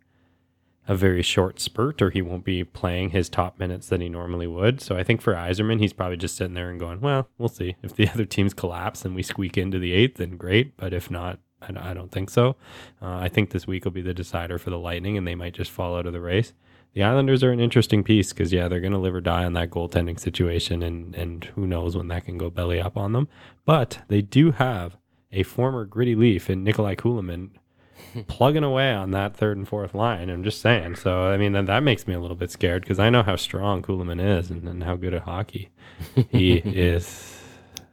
Speaker 3: a very short spurt or he won't be playing his top minutes that he normally would. So I think for Yzerman, he's probably just sitting there and going, well, we'll see. If the other teams collapse and we squeak into the eighth, then great. But if not, I don't think so. Uh, I think this week will be the decider for the Lightning and they might just fall out of the race. The Islanders are an interesting piece because, yeah, they're going to live or die on that goaltending situation and, and who knows when that can go belly up on them. But they do have a former gritty leaf in Nikolai Kulemin plugging away on that third and fourth line. I'm just saying. So I mean that, that makes me a little bit scared because I know how strong Kulemin is and, and how good at hockey he is.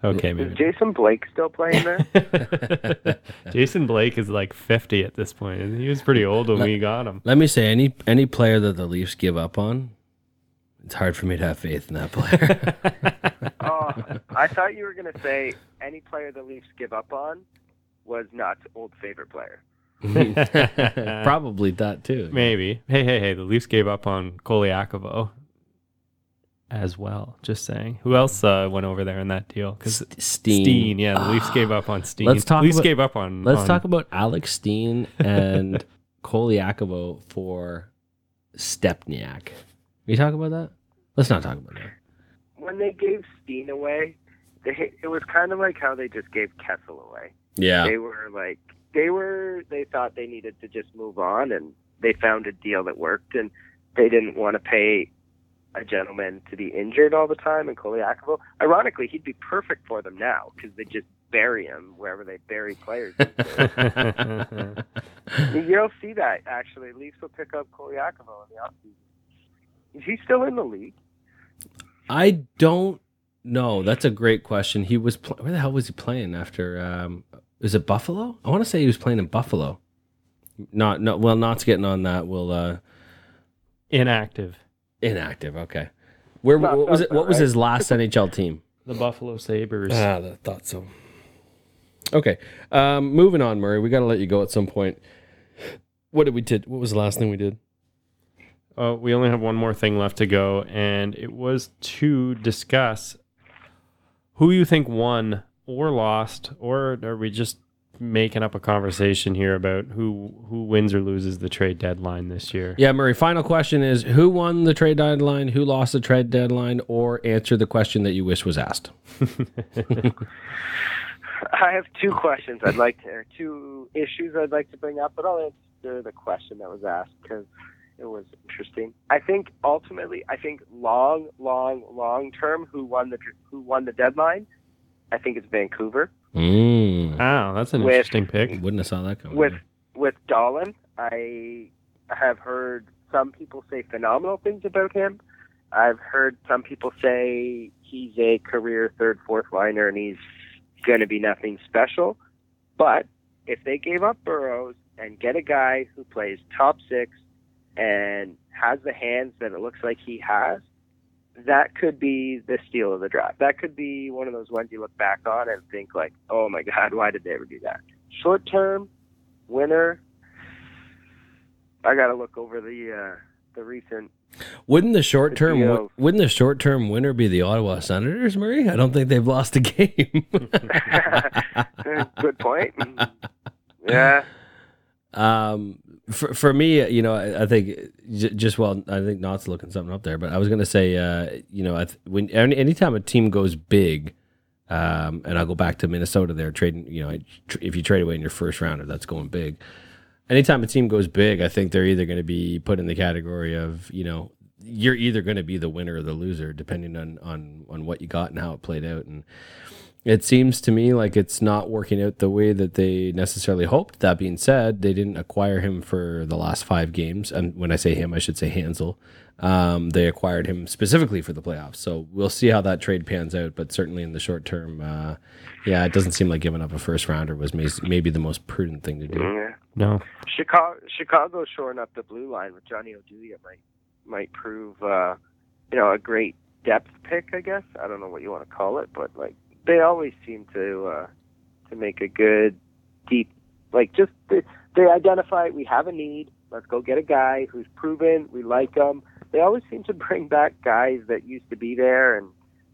Speaker 3: Okay, maybe. Is.
Speaker 5: Jason Blake still playing there?
Speaker 3: Jason Blake is like 50 at this point. and He was pretty old when we got him.
Speaker 2: Let me say any any player that the Leafs give up on, it's hard for me to have faith in that player.
Speaker 5: oh, I thought you were going to say any player the Leafs give up on was not old favorite player.
Speaker 2: Probably that too.
Speaker 3: Maybe. Hey, hey, hey. The Leafs gave up on Colaiacovo as well. Just saying. Who else uh, went over there in that deal? Because
Speaker 2: S- Steen.
Speaker 3: Steen. Yeah, the Leafs gave up on Steen.
Speaker 2: Let's talk
Speaker 3: Leafs
Speaker 2: about-
Speaker 3: gave up on.
Speaker 2: Let's
Speaker 3: on-
Speaker 2: talk about Alex Steen and Colaiacovo for Stempniak. We talk about that? Let's not talk about that.
Speaker 5: When they gave Steen away, they, it was kind of like how they just gave Kessel away.
Speaker 2: Yeah.
Speaker 5: They were like they were they thought they needed to just move on and they found a deal that worked and they didn't want to pay a gentleman to be injured all the time in Colaiacovo. Ironically, he'd be perfect for them now because they just bury him wherever they bury players. You'll see that actually. Leafs will pick up Colaiacovo in the offseason. Is he still in the league?
Speaker 2: I don't know. That's a great question. He was pl- where the hell was he playing after? Um, is it Buffalo? I want to say he was playing in Buffalo. Not no. Well, Not's getting on that. We'll uh,
Speaker 3: Inactive.
Speaker 2: inactive. Okay. Where
Speaker 5: Not-
Speaker 2: what was it? What was
Speaker 5: right.
Speaker 2: his last NHL team?
Speaker 3: The Buffalo Sabres.
Speaker 2: Ah, I thought so. Okay. Um, moving on, Murray. We got to let you go at some point. What did we did? What was the last thing we did?
Speaker 3: Uh, we only have one more thing left to go, and it was to discuss who you think won or lost, or are we just making up a conversation here about who who wins or loses the trade deadline this year?
Speaker 2: Yeah, Murray. Final question is: Who won the trade deadline? Who lost the trade deadline? Or answer the question that you wish was asked.
Speaker 5: I have two questions I'd like to, or two issues I'd like to bring up, but I'll answer the question that was asked because it was interesting. I think ultimately, I think long, long, long term, who won the who won the deadline? I think it's Vancouver
Speaker 2: Mm.
Speaker 3: Wow, that's an
Speaker 5: With-
Speaker 3: interesting pick.
Speaker 2: Wouldn't have saw that coming.
Speaker 5: with with Dahlen. I have heard some people say phenomenal things about him. I've heard some people say he's a career third, fourth liner and he's going to be nothing special. But if they gave up Burrows and get a guy who plays top six and has the hands that it looks like he has, that could be the steal of the draft. That could be one of those ones you look back on and think like, oh my God, why did they ever do that? Short term, winner. I got to look over the uh, the recent.
Speaker 2: Wouldn't the short term wouldn't the short term winner be the Ottawa Senators, Murray? I don't think they've lost a game.
Speaker 5: Good point. Yeah,
Speaker 2: um, for for me, you know, I, I think j- just well, I think Not's looking something up there, but I was gonna say, uh, you know, I th- when any anytime a team goes big, um, and I'll go back to Minnesota, they're trading. You know, tr- if you trade away in your first rounder, that's going big. Anytime a team goes big, I think they're either going to be put in the category of you know you're either going to be the winner or the loser, depending on on on what you got and how it played out. And it seems to me like it's not working out the way that they necessarily hoped. That being said, they didn't acquire him for the last five games. And when I say him, I should say Hanzal. Um, they acquired him specifically for the playoffs. So we'll see how that trade pans out. But certainly in the short term, uh, yeah, it doesn't seem like giving up a first rounder was maybe the most prudent thing to do.
Speaker 5: yeah.
Speaker 3: No.
Speaker 5: Chicago, Chicago shoring up the blue line with Johnny Oduya might might prove, uh, you know, a great depth pick. I guess I don't know what you want to call it, but like they always seem to uh, to make a good deep like just they, they identify we have a need. Let's go get a guy who's proven. We like him. They always seem to bring back guys that used to be there, and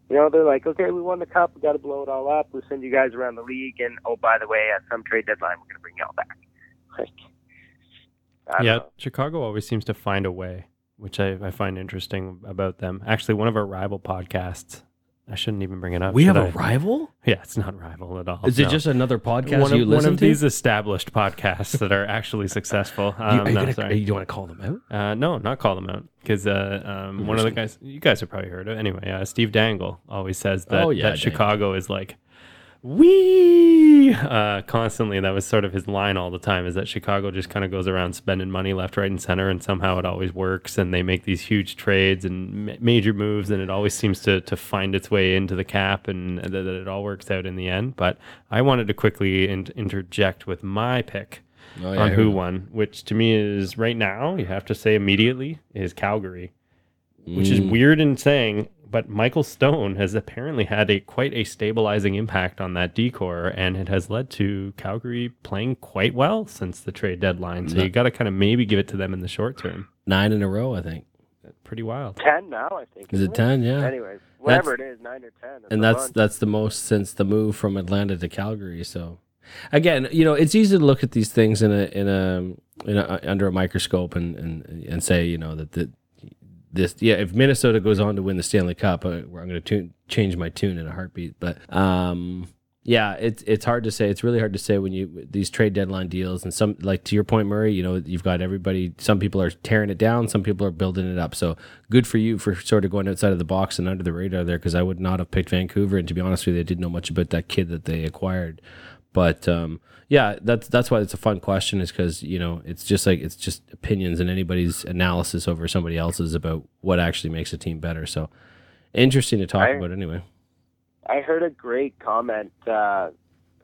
Speaker 5: you know they're like, okay, we won the cup. We got to blow it all up. We'll send you guys around the league, and oh by the way, at some trade deadline, we're gonna bring y'all back. Like,
Speaker 3: Yeah,
Speaker 5: know.
Speaker 3: Chicago always seems to find a way, which I, I find interesting about them. Actually, one of our rival podcasts. I shouldn't even bring it up.
Speaker 2: We have
Speaker 3: should
Speaker 2: a
Speaker 3: I?
Speaker 2: rival?
Speaker 3: Yeah, it's not rival at all.
Speaker 2: Is it just another podcast
Speaker 3: one
Speaker 2: you
Speaker 3: of, one
Speaker 2: listen
Speaker 3: of
Speaker 2: to?
Speaker 3: these established podcasts that are actually successful?
Speaker 2: You-
Speaker 3: Um,
Speaker 2: are you
Speaker 3: no,
Speaker 2: gonna-
Speaker 3: sorry.
Speaker 2: you don't want to call them out?
Speaker 3: Uh, no, not call them out because uh, um, one of the guys you guys have probably heard of anyway. Uh, Steve Dangle always says that,
Speaker 2: Oh, yeah,
Speaker 3: that Chicago is like we uh, constantly. That was sort of his line all the time. Is that Chicago just kind of goes around spending money left, right, and center, and somehow it always works, and they make these huge trades and ma- major moves, and it always seems to to find its way into the cap, and that, that it all works out in the end. But I wanted to quickly in- interject with my pick
Speaker 2: Oh,
Speaker 3: on who won, which to me is right now, you have to say immediately, is Calgary, which is
Speaker 2: Mm.
Speaker 3: weird in saying, but Michael Stone has apparently had a quite a stabilizing impact on that D corps, and it has led to Calgary playing quite well since the trade deadline. So
Speaker 2: No.
Speaker 3: you got to kind of maybe give it to them in the short term.
Speaker 2: nine in a row, I think.
Speaker 3: Pretty wild.
Speaker 5: ten now, I think.
Speaker 2: Is
Speaker 5: isn't
Speaker 2: it ten? Yeah.
Speaker 5: Anyways, whatever it is, nine or ten.
Speaker 2: and that's
Speaker 5: bunch.
Speaker 2: that's the most since the move from Atlanta to Calgary. So again, you know, it's easy to look at these things in a in a, in a under a microscope and and and say, you know, that the this yeah, if Minnesota goes on to win the Stanley Cup, uh, I'm going to change my tune in a heartbeat. But um, yeah, it's it's hard to say. It's really hard to say when you these trade deadline deals and some like to your point, Murray. You know, you've got everybody. Some people are tearing it down. Some people are building it up. So good for you for sort of going outside of the box and under the radar there. Because I would not have picked Vancouver. And to be honest with you, I didn't know much about that kid that they acquired. But um, yeah, that's that's why it's a fun question. Is because you know it's just like it's just opinions and anybody's analysis over somebody else's about what actually makes a team better. So interesting to talk
Speaker 5: I-
Speaker 2: about anyway.
Speaker 5: I heard a great comment. Uh,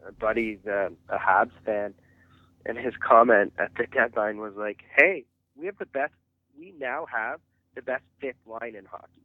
Speaker 5: a buddy's a Habs fan, and his comment at the deadline was like, "Hey, we have the best. We now have the best fifth line in hockey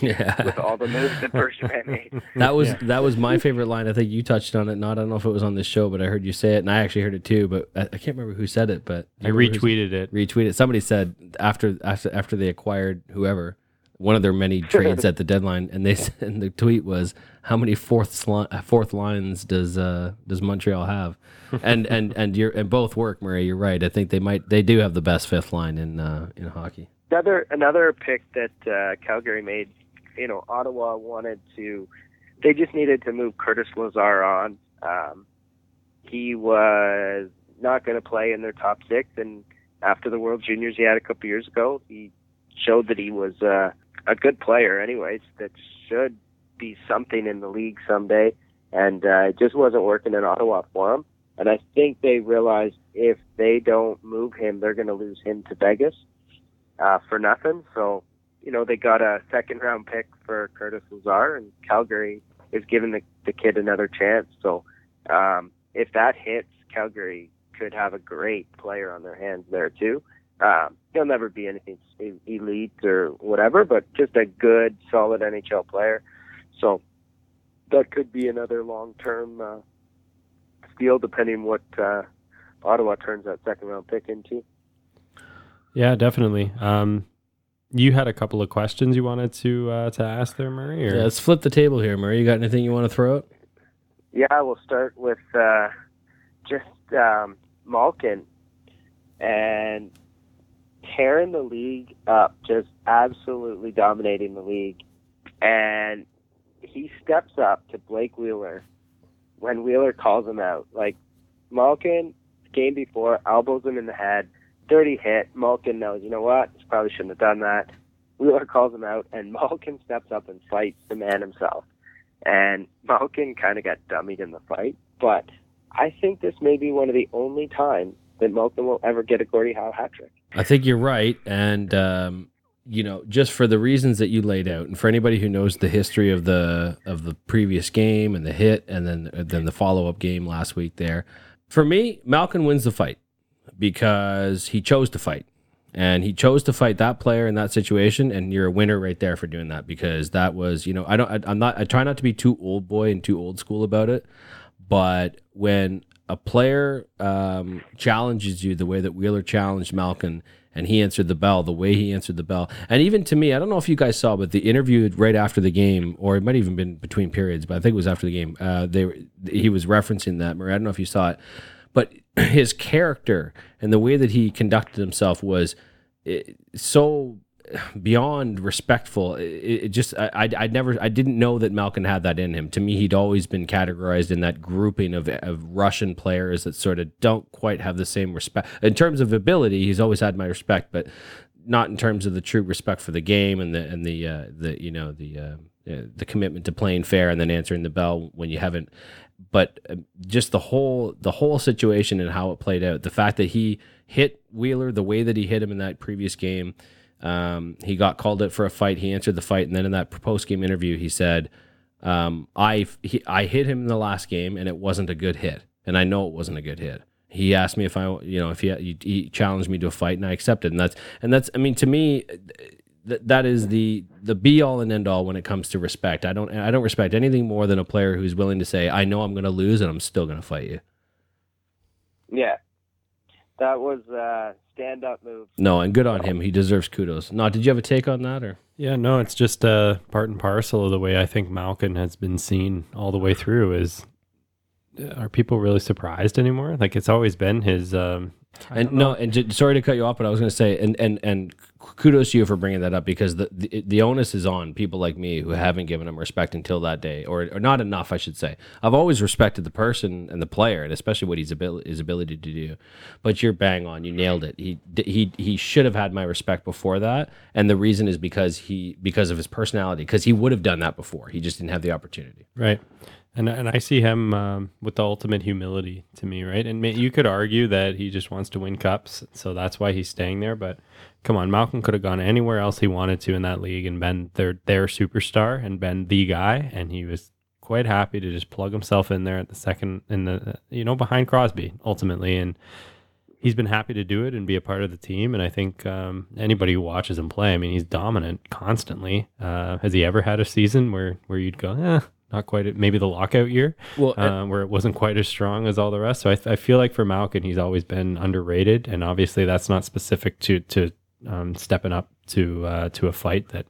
Speaker 2: Yeah.
Speaker 5: with all the moves that Bergevin made."
Speaker 2: That was
Speaker 3: Yeah.
Speaker 2: that was my favorite line. I think you touched on it. Not I don't know if it was on this show, but I heard you say it, and I actually heard it too. But I, I can't remember who said it. But
Speaker 3: I retweeted it.
Speaker 2: retweeted. Somebody said after after after they acquired whoever one of their many trades at the deadline, and they said, and the tweet was how many fourth li- fourth lines does uh does Montreal have? And and and you're and both work, Murray. You're right. I think they might they do have the best fifth line in uh in hockey.
Speaker 5: Another another pick that uh, Calgary made. You know, Ottawa wanted to. They just needed to move Curtis Lazar on. Um, he was not going to play in their top six, and after the World Juniors he had a couple years ago, he showed that he was uh, a good player. Anyways, that should be something in the league someday, and uh, it just wasn't working in Ottawa for him. And I think they realized if they don't move him, they're going to lose him to Vegas uh, for nothing. So, you know, they got a second round pick for Curtis Lazar, and Calgary is giving the, the kid another chance. So, um, if that hits, Calgary could have a great player on their hands there too. Um, he'll never be anything elite or whatever, but just a good, solid NHL player. So that could be another long-term uh, steal, depending what uh, Ottawa turns that second-round pick into.
Speaker 3: Yeah, definitely. Um, you had a couple of questions you wanted to uh, to ask there, Murray. Or?
Speaker 2: Yeah, let's flip the table here, Murray. You got anything you want to throw out?
Speaker 5: Yeah, we'll start with uh, just um, Malkin and tearing the league up, just absolutely dominating the league. And he steps up to Blake Wheeler when Wheeler calls him out. Like Malkin, game before, elbows him in the head, dirty hit. Malkin knows, you know what? Probably shouldn't have done that. Wheeler calls him out, and Malkin steps up and fights the man himself. And Malkin kind of got dummied in the fight, but I think this may be one of the only times that Malkin will ever get a Gordie Howe hat trick.
Speaker 2: I think you're right, and um, you know, just for the reasons that you laid out, and for anybody who knows the history of the of the previous game and the hit, and then then the follow up game last week, there, for me, Malkin wins the fight because he chose to fight, and he chose to fight that player in that situation, and you're a winner right there for doing that because that was, you know, I don't, I, I'm not, I try not to be too old boy and too old school about it, but when a player um, challenges you the way that Wheeler challenged Malkin and he answered the bell the way he answered the bell. And even to me, I don't know if you guys saw, but the interview right after the game, or it might have even been between periods, but I think it was after the game. Uh, they were, he was referencing that. Murray, I don't know if you saw it, but his character and the way that he conducted himself was eh, so beyond respectful. It, just I, I I never I didn't know that Malkin had that in him. To me, he'd always been categorized in that grouping of of Russian players that sort of don't quite have the same respect in terms of ability. He's always had my respect, but not in terms of the true respect for the game and the and the uh, the you know the uh, uh, the commitment to playing fair and then answering the bell when you haven't. But uh, just the whole the whole situation and how it played out. The fact that he hit Wheeler the way that he hit him in that previous game um, he got called it for a fight. He answered the fight, and then in that post game interview, he said, um, "I he, I hit him in the last game, and it wasn't a good hit, and I know it wasn't a good hit." He asked me if I, you know, if he, he challenged me to a fight, and I accepted. And that's and that's, I mean, to me, th- that is the the be all and end all when it comes to respect. I don't I don't respect anything more than a player who's willing to say, "I know I'm going to lose, and I'm still going to fight you."
Speaker 5: Yeah, that was uh, stand up move.
Speaker 2: No, and good on him. He deserves kudos. No, did you have a take on that or?
Speaker 3: Yeah, no, it's just uh, part and parcel of the way I think Malkin has been seen all the way through. Is uh, are people really surprised anymore? Like it's always been his. Um,
Speaker 2: And
Speaker 3: don't
Speaker 2: no,
Speaker 3: know.
Speaker 2: and j- sorry to cut you off, but I was going to say, and and and kudos to you for bringing that up because the, the the onus is on people like me who haven't given him respect until that day, or or not enough, I should say. I've always respected the person and the player, and especially what he's ability his ability to do. But you're bang on, you nailed it. He he he should have had my respect before that, and the reason is because he because of his personality, because he would have done that before. He just didn't have the opportunity.
Speaker 3: Right. And and I see him um, with the ultimate humility to me, right? And you could argue that he just wants to win cups, so that's why he's staying there. But come on, Malkin could have gone anywhere else he wanted to in that league and been their their superstar and been the guy, and he was quite happy to just plug himself in there at the second in the you know behind Crosby ultimately, and he's been happy to do it and be a part of the team. And I think um, anybody who watches him play, I mean, he's dominant constantly. Uh, has he ever had a season where where you'd go, eh, not quite, maybe the lockout year,
Speaker 2: Well,
Speaker 3: uh, where it wasn't quite as strong as all the rest. So I, I feel like for Malkin, he's always been underrated, and obviously that's not specific to to um, stepping up to uh, to a fight that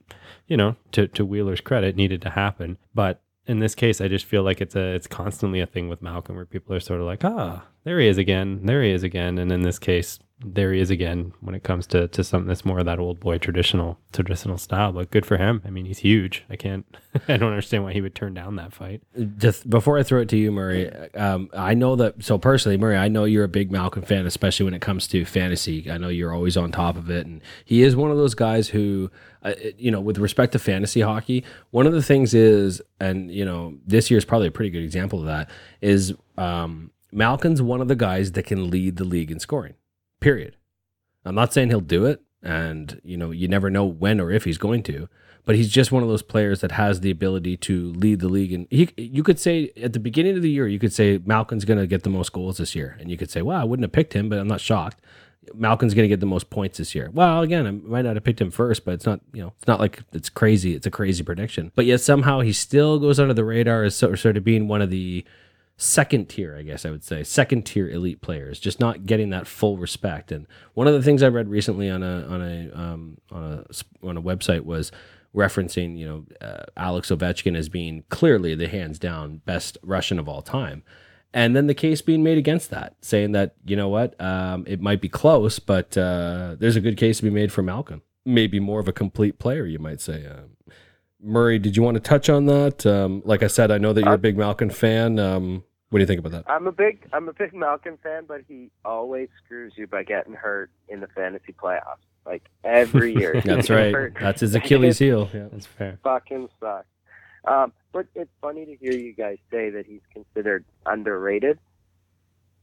Speaker 3: you know to to Wheeler's credit needed to happen, but. In this case, I just feel like it's a it's constantly a thing with Malkin where people are sort of like, ah, there he is again, there he is again, and in this case, there he is again when it comes to, to something that's more of that old boy traditional traditional style. But good for him. I mean, he's huge. I can't. I don't understand why he would turn down that fight.
Speaker 2: just before I throw it to you, Murray, um, I know that. So personally, Murray, I know you're a big Malkin fan, especially when it comes to fantasy. I know you're always on top of it, and he is one of those guys who, uh, you know, with respect to fantasy hockey, one of the things is, and you know, this year is probably a pretty good example of that. Is um, Malkin's one of the guys that can lead the league in scoring. Period. I'm not saying he'll do it, and you know, you never know when or if he's going to but he's just one of those players that has the ability to lead the league. And he, you could say at the beginning of the year, you could say Malkin's going to get the most goals this year, and you could say, "Well, I wouldn't have picked him, but I'm not shocked." Malkin's going to get the most points this year. Well, again, I might not have picked him first, but it's not, you know, it's not like it's crazy. It's a crazy prediction. But yet somehow he still goes under the radar as sort of being one of the second tier, I guess I would say, second tier elite players, just not getting that full respect. And one of the things I read recently on a on a um, on a on a website was referencing, you know, uh, Alex Ovechkin as being clearly the hands down best Russian of all time. And then the case being made against that, saying that, you know what, um, it might be close, but uh, there's a good case to be made for Malkin. Maybe more of a complete player, you might say. Um, Murray, did you want to touch on that? Um, like I said, I know that you're a big Malkin fan. Um, what do you think about that?
Speaker 5: I'm a big I'm a big Malkin fan, but he always screws you by getting hurt in the fantasy playoffs. Like every year.
Speaker 2: That's right.
Speaker 5: hurt.
Speaker 2: That's his Achilles heel. Yeah.
Speaker 3: That's fair.
Speaker 5: fucking sucks. Um, but it's funny to hear you guys say that he's considered underrated.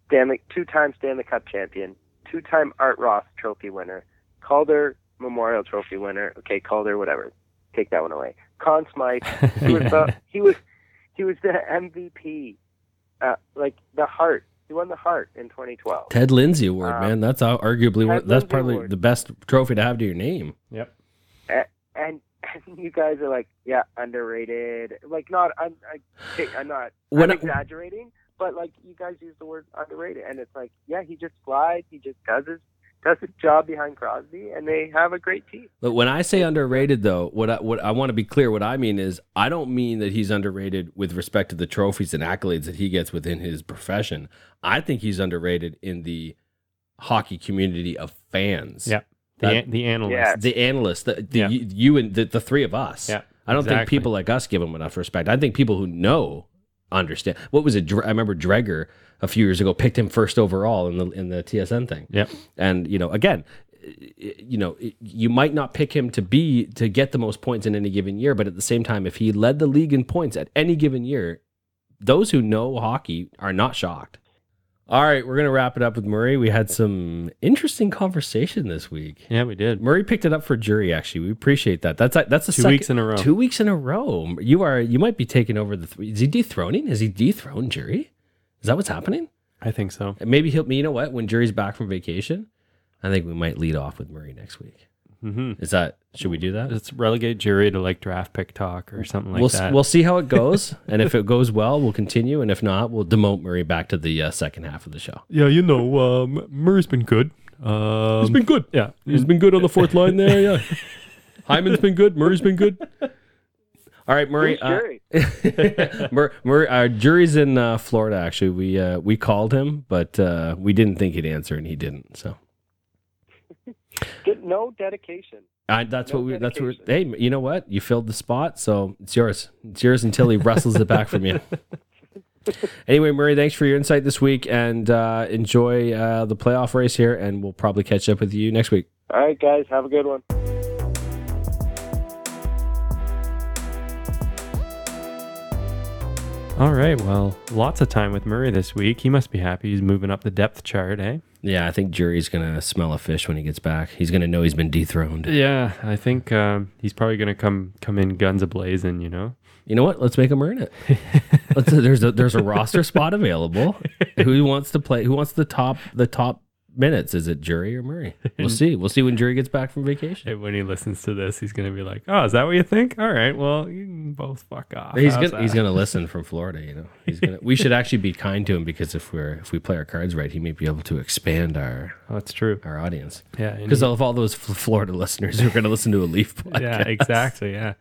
Speaker 5: Stanley, two-time Stanley Cup champion, two-time Art Ross Trophy winner, Calder Memorial Trophy winner. Okay, Calder, whatever. Take that one away. Conn Smythe. He was the he was he was the MVP. Uh, like the Hart He won the Hart in 2012.
Speaker 2: Ted Lindsay Award,
Speaker 5: Um,
Speaker 2: man. That's arguably one,
Speaker 5: Ted
Speaker 2: that's
Speaker 5: Lindsay
Speaker 2: probably
Speaker 5: Award.
Speaker 2: the best trophy to have to your name.
Speaker 3: Yep.
Speaker 5: and, and you guys are like, yeah, underrated. Like, not, I'm, I, I'm not,
Speaker 2: When
Speaker 5: I'm
Speaker 2: I-
Speaker 5: exaggerating, but like, you guys use the word underrated, and it's like, yeah, he just flies, he just does his, does a job behind Crosby, and they have a great team.
Speaker 2: But when I say underrated, though, what I, what I want to be clear, what I mean is, I don't mean that he's underrated with respect to the trophies and accolades that he gets within his profession. I think he's underrated in the hockey community of fans.
Speaker 3: Yeah. The,
Speaker 2: That-
Speaker 3: an- the analyst.
Speaker 5: Yeah.
Speaker 2: the analysts, the, the
Speaker 3: Yeah.
Speaker 2: you, you and the, the three of us.
Speaker 3: Yeah,
Speaker 2: I don't think people like us give him enough respect. I think people who know understand. What was it? I remember Dreger a few years ago picked him first overall in the in the TSN thing.
Speaker 3: Yep.
Speaker 2: And you know, again, you know, you might not pick him to be to get the most points in any given year, but at the same time, if he led the league in points at any given year, those who know hockey are not shocked. All right, we're gonna wrap it up with Murray. We had some interesting conversation this week.
Speaker 3: Yeah, we did.
Speaker 2: Murray picked it up for jury. Actually, we appreciate that. That's uh, that's a
Speaker 3: Two
Speaker 2: second-
Speaker 3: weeks in a row.
Speaker 2: Two weeks in a row. You are you might be taking over the. Three. Is he dethroning? Is he dethroned jury? Is that what's happening?
Speaker 3: I think so.
Speaker 2: And maybe he'll. You know what? When jury's back from vacation, I think we might lead off with Murray next week.
Speaker 3: Hmm
Speaker 2: Is that? Should we do that?
Speaker 3: Let's relegate jury to like draft pick talk or something like
Speaker 2: we'll
Speaker 3: that.
Speaker 2: we'll see how it goes, and if it goes well, we'll continue, and if not, we'll demote Murray back to the uh, second half of the show.
Speaker 3: yeah, you know, um, Murray's been good. Um,
Speaker 4: He's been good.
Speaker 3: yeah,
Speaker 4: He's been good on the fourth line there. Yeah. Hyman's been good. Murray's been good.
Speaker 2: All right, Murray.
Speaker 5: Who's
Speaker 2: uh,
Speaker 5: jury?
Speaker 2: Mur- Mur- our jury's in uh, Florida. Actually, we uh, we called him, but uh, we didn't think he'd answer, and he didn't. So
Speaker 5: Get no dedication.
Speaker 2: I, that's
Speaker 5: No
Speaker 2: what we. That's what. Hey, you know what? You filled the spot, so it's yours. It's yours until he wrestles it back from you. Anyway, Murray, thanks for your insight this week, and uh, enjoy uh, the playoff race here. And we'll probably catch up with you next week.
Speaker 5: All right, guys, have a good one.
Speaker 3: All right. Well, lots of time with Murray this week. He must be happy. He's moving up the depth chart, eh?
Speaker 2: Yeah, I think Jury's gonna smell a fish when he gets back. He's gonna know he's been dethroned.
Speaker 3: Yeah, I think um, he's probably going to come come in guns a blazing. You know.
Speaker 2: You know what? Let's make him earn it. Let's, there's a there's a roster spot available. Who wants to play? Who wants the top the top minutes? Is it Jury or Murray? We'll see. We'll see when Jury gets back from vacation.
Speaker 3: And when he listens to this, he's going to be like, "Oh, is that what you think? All right. Well, you can both fuck off."
Speaker 2: He's
Speaker 3: How's
Speaker 2: gonna he's gonna listen from Florida. You know, he's gonna. We should actually be kind to him because if we're if we play our cards right, he may be able to expand our
Speaker 3: Oh, that's true.
Speaker 2: our audience.
Speaker 3: Yeah. and
Speaker 2: Because
Speaker 3: he-
Speaker 2: of all those F- Florida listeners who are going to listen to a Leaf podcast.
Speaker 3: yeah, exactly. Yeah,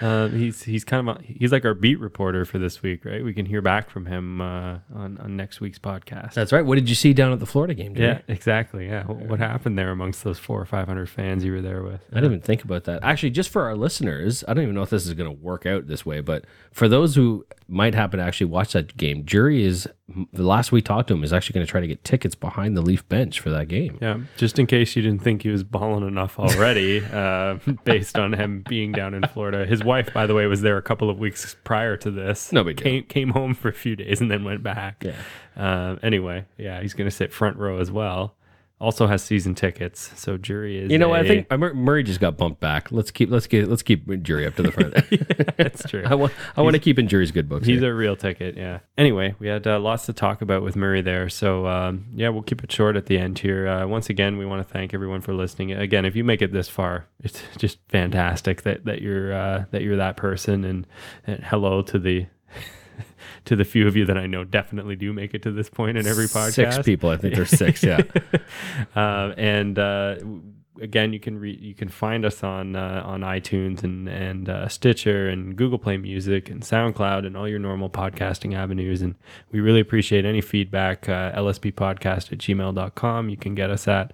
Speaker 3: uh, he's he's kind of a, he's like our beat reporter for this week, right? We can hear back from him uh, on on next week's podcast.
Speaker 2: That's right. What did you see down at the Florida game? Jerry?
Speaker 3: yeah, exactly. Yeah, what, what happened there amongst those four or five hundred fans you were there with?
Speaker 2: I didn't even think about that. Actually, just for our listeners, I don't even know if this is going to work out this way, but for those who might happen to actually watch that game, Jury is the last we talked to him is actually going to try to get tickets behind the Leaf bench for that game.
Speaker 3: Yeah, just in case you didn't think he was balling enough already, uh, based on him being down in Florida. His wife, by the way, was there a couple of weeks prior to this.
Speaker 2: No big deal.
Speaker 3: came came home for a few days and then went back.
Speaker 2: Yeah.
Speaker 3: Uh, anyway, yeah, he's going to sit front row as well. Also has season tickets, so jury is.
Speaker 2: You know, what? I
Speaker 3: a-
Speaker 2: think Murray just got bumped back. Let's keep let's get let's keep Jury up to the front.
Speaker 3: that's true.
Speaker 2: I want I want to keep in Jury's good books.
Speaker 3: He's
Speaker 2: here.
Speaker 3: a real ticket, yeah. Anyway, we had uh, lots to talk about with Murray there. So, um, yeah, we'll keep it short at the end here. Uh, once again, we want to thank everyone for listening. Again, if you make it this far, it's just fantastic that, that you're uh, that you're that person. And, and hello to the to the few of you that I know definitely do make it to this point in every podcast.
Speaker 2: Six people, I think there's six. Yeah.
Speaker 3: um, and uh, again, you can re- you can find us on uh, on iTunes and and uh, Stitcher and Google Play Music and SoundCloud and all your normal podcasting avenues. And we really appreciate any feedback. Uh, LSBpodcast at gmail.com. You can get us at.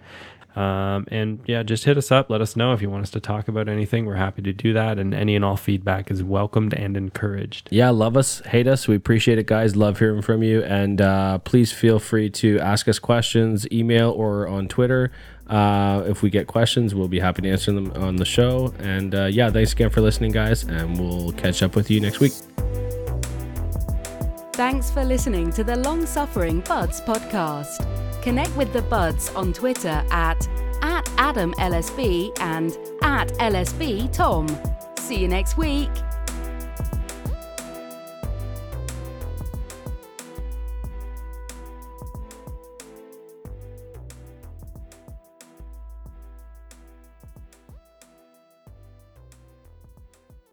Speaker 3: Um, and yeah, just hit us up. Let us know if you want us to talk about anything. We're happy to do that. And any and all feedback is welcomed and encouraged.
Speaker 2: Yeah, love us, hate us. We appreciate it, guys. Love hearing from you. And uh, please feel free to ask us questions, email or on Twitter. Uh, if we get questions, we'll be happy to answer them on the show. And uh, yeah, thanks again for listening, guys. And we'll catch up with you next week.
Speaker 1: Thanks for listening to the Long Suffering Buds podcast. Connect with the Buds on Twitter at, at AdamLSB and at LSB Tom. See you next week.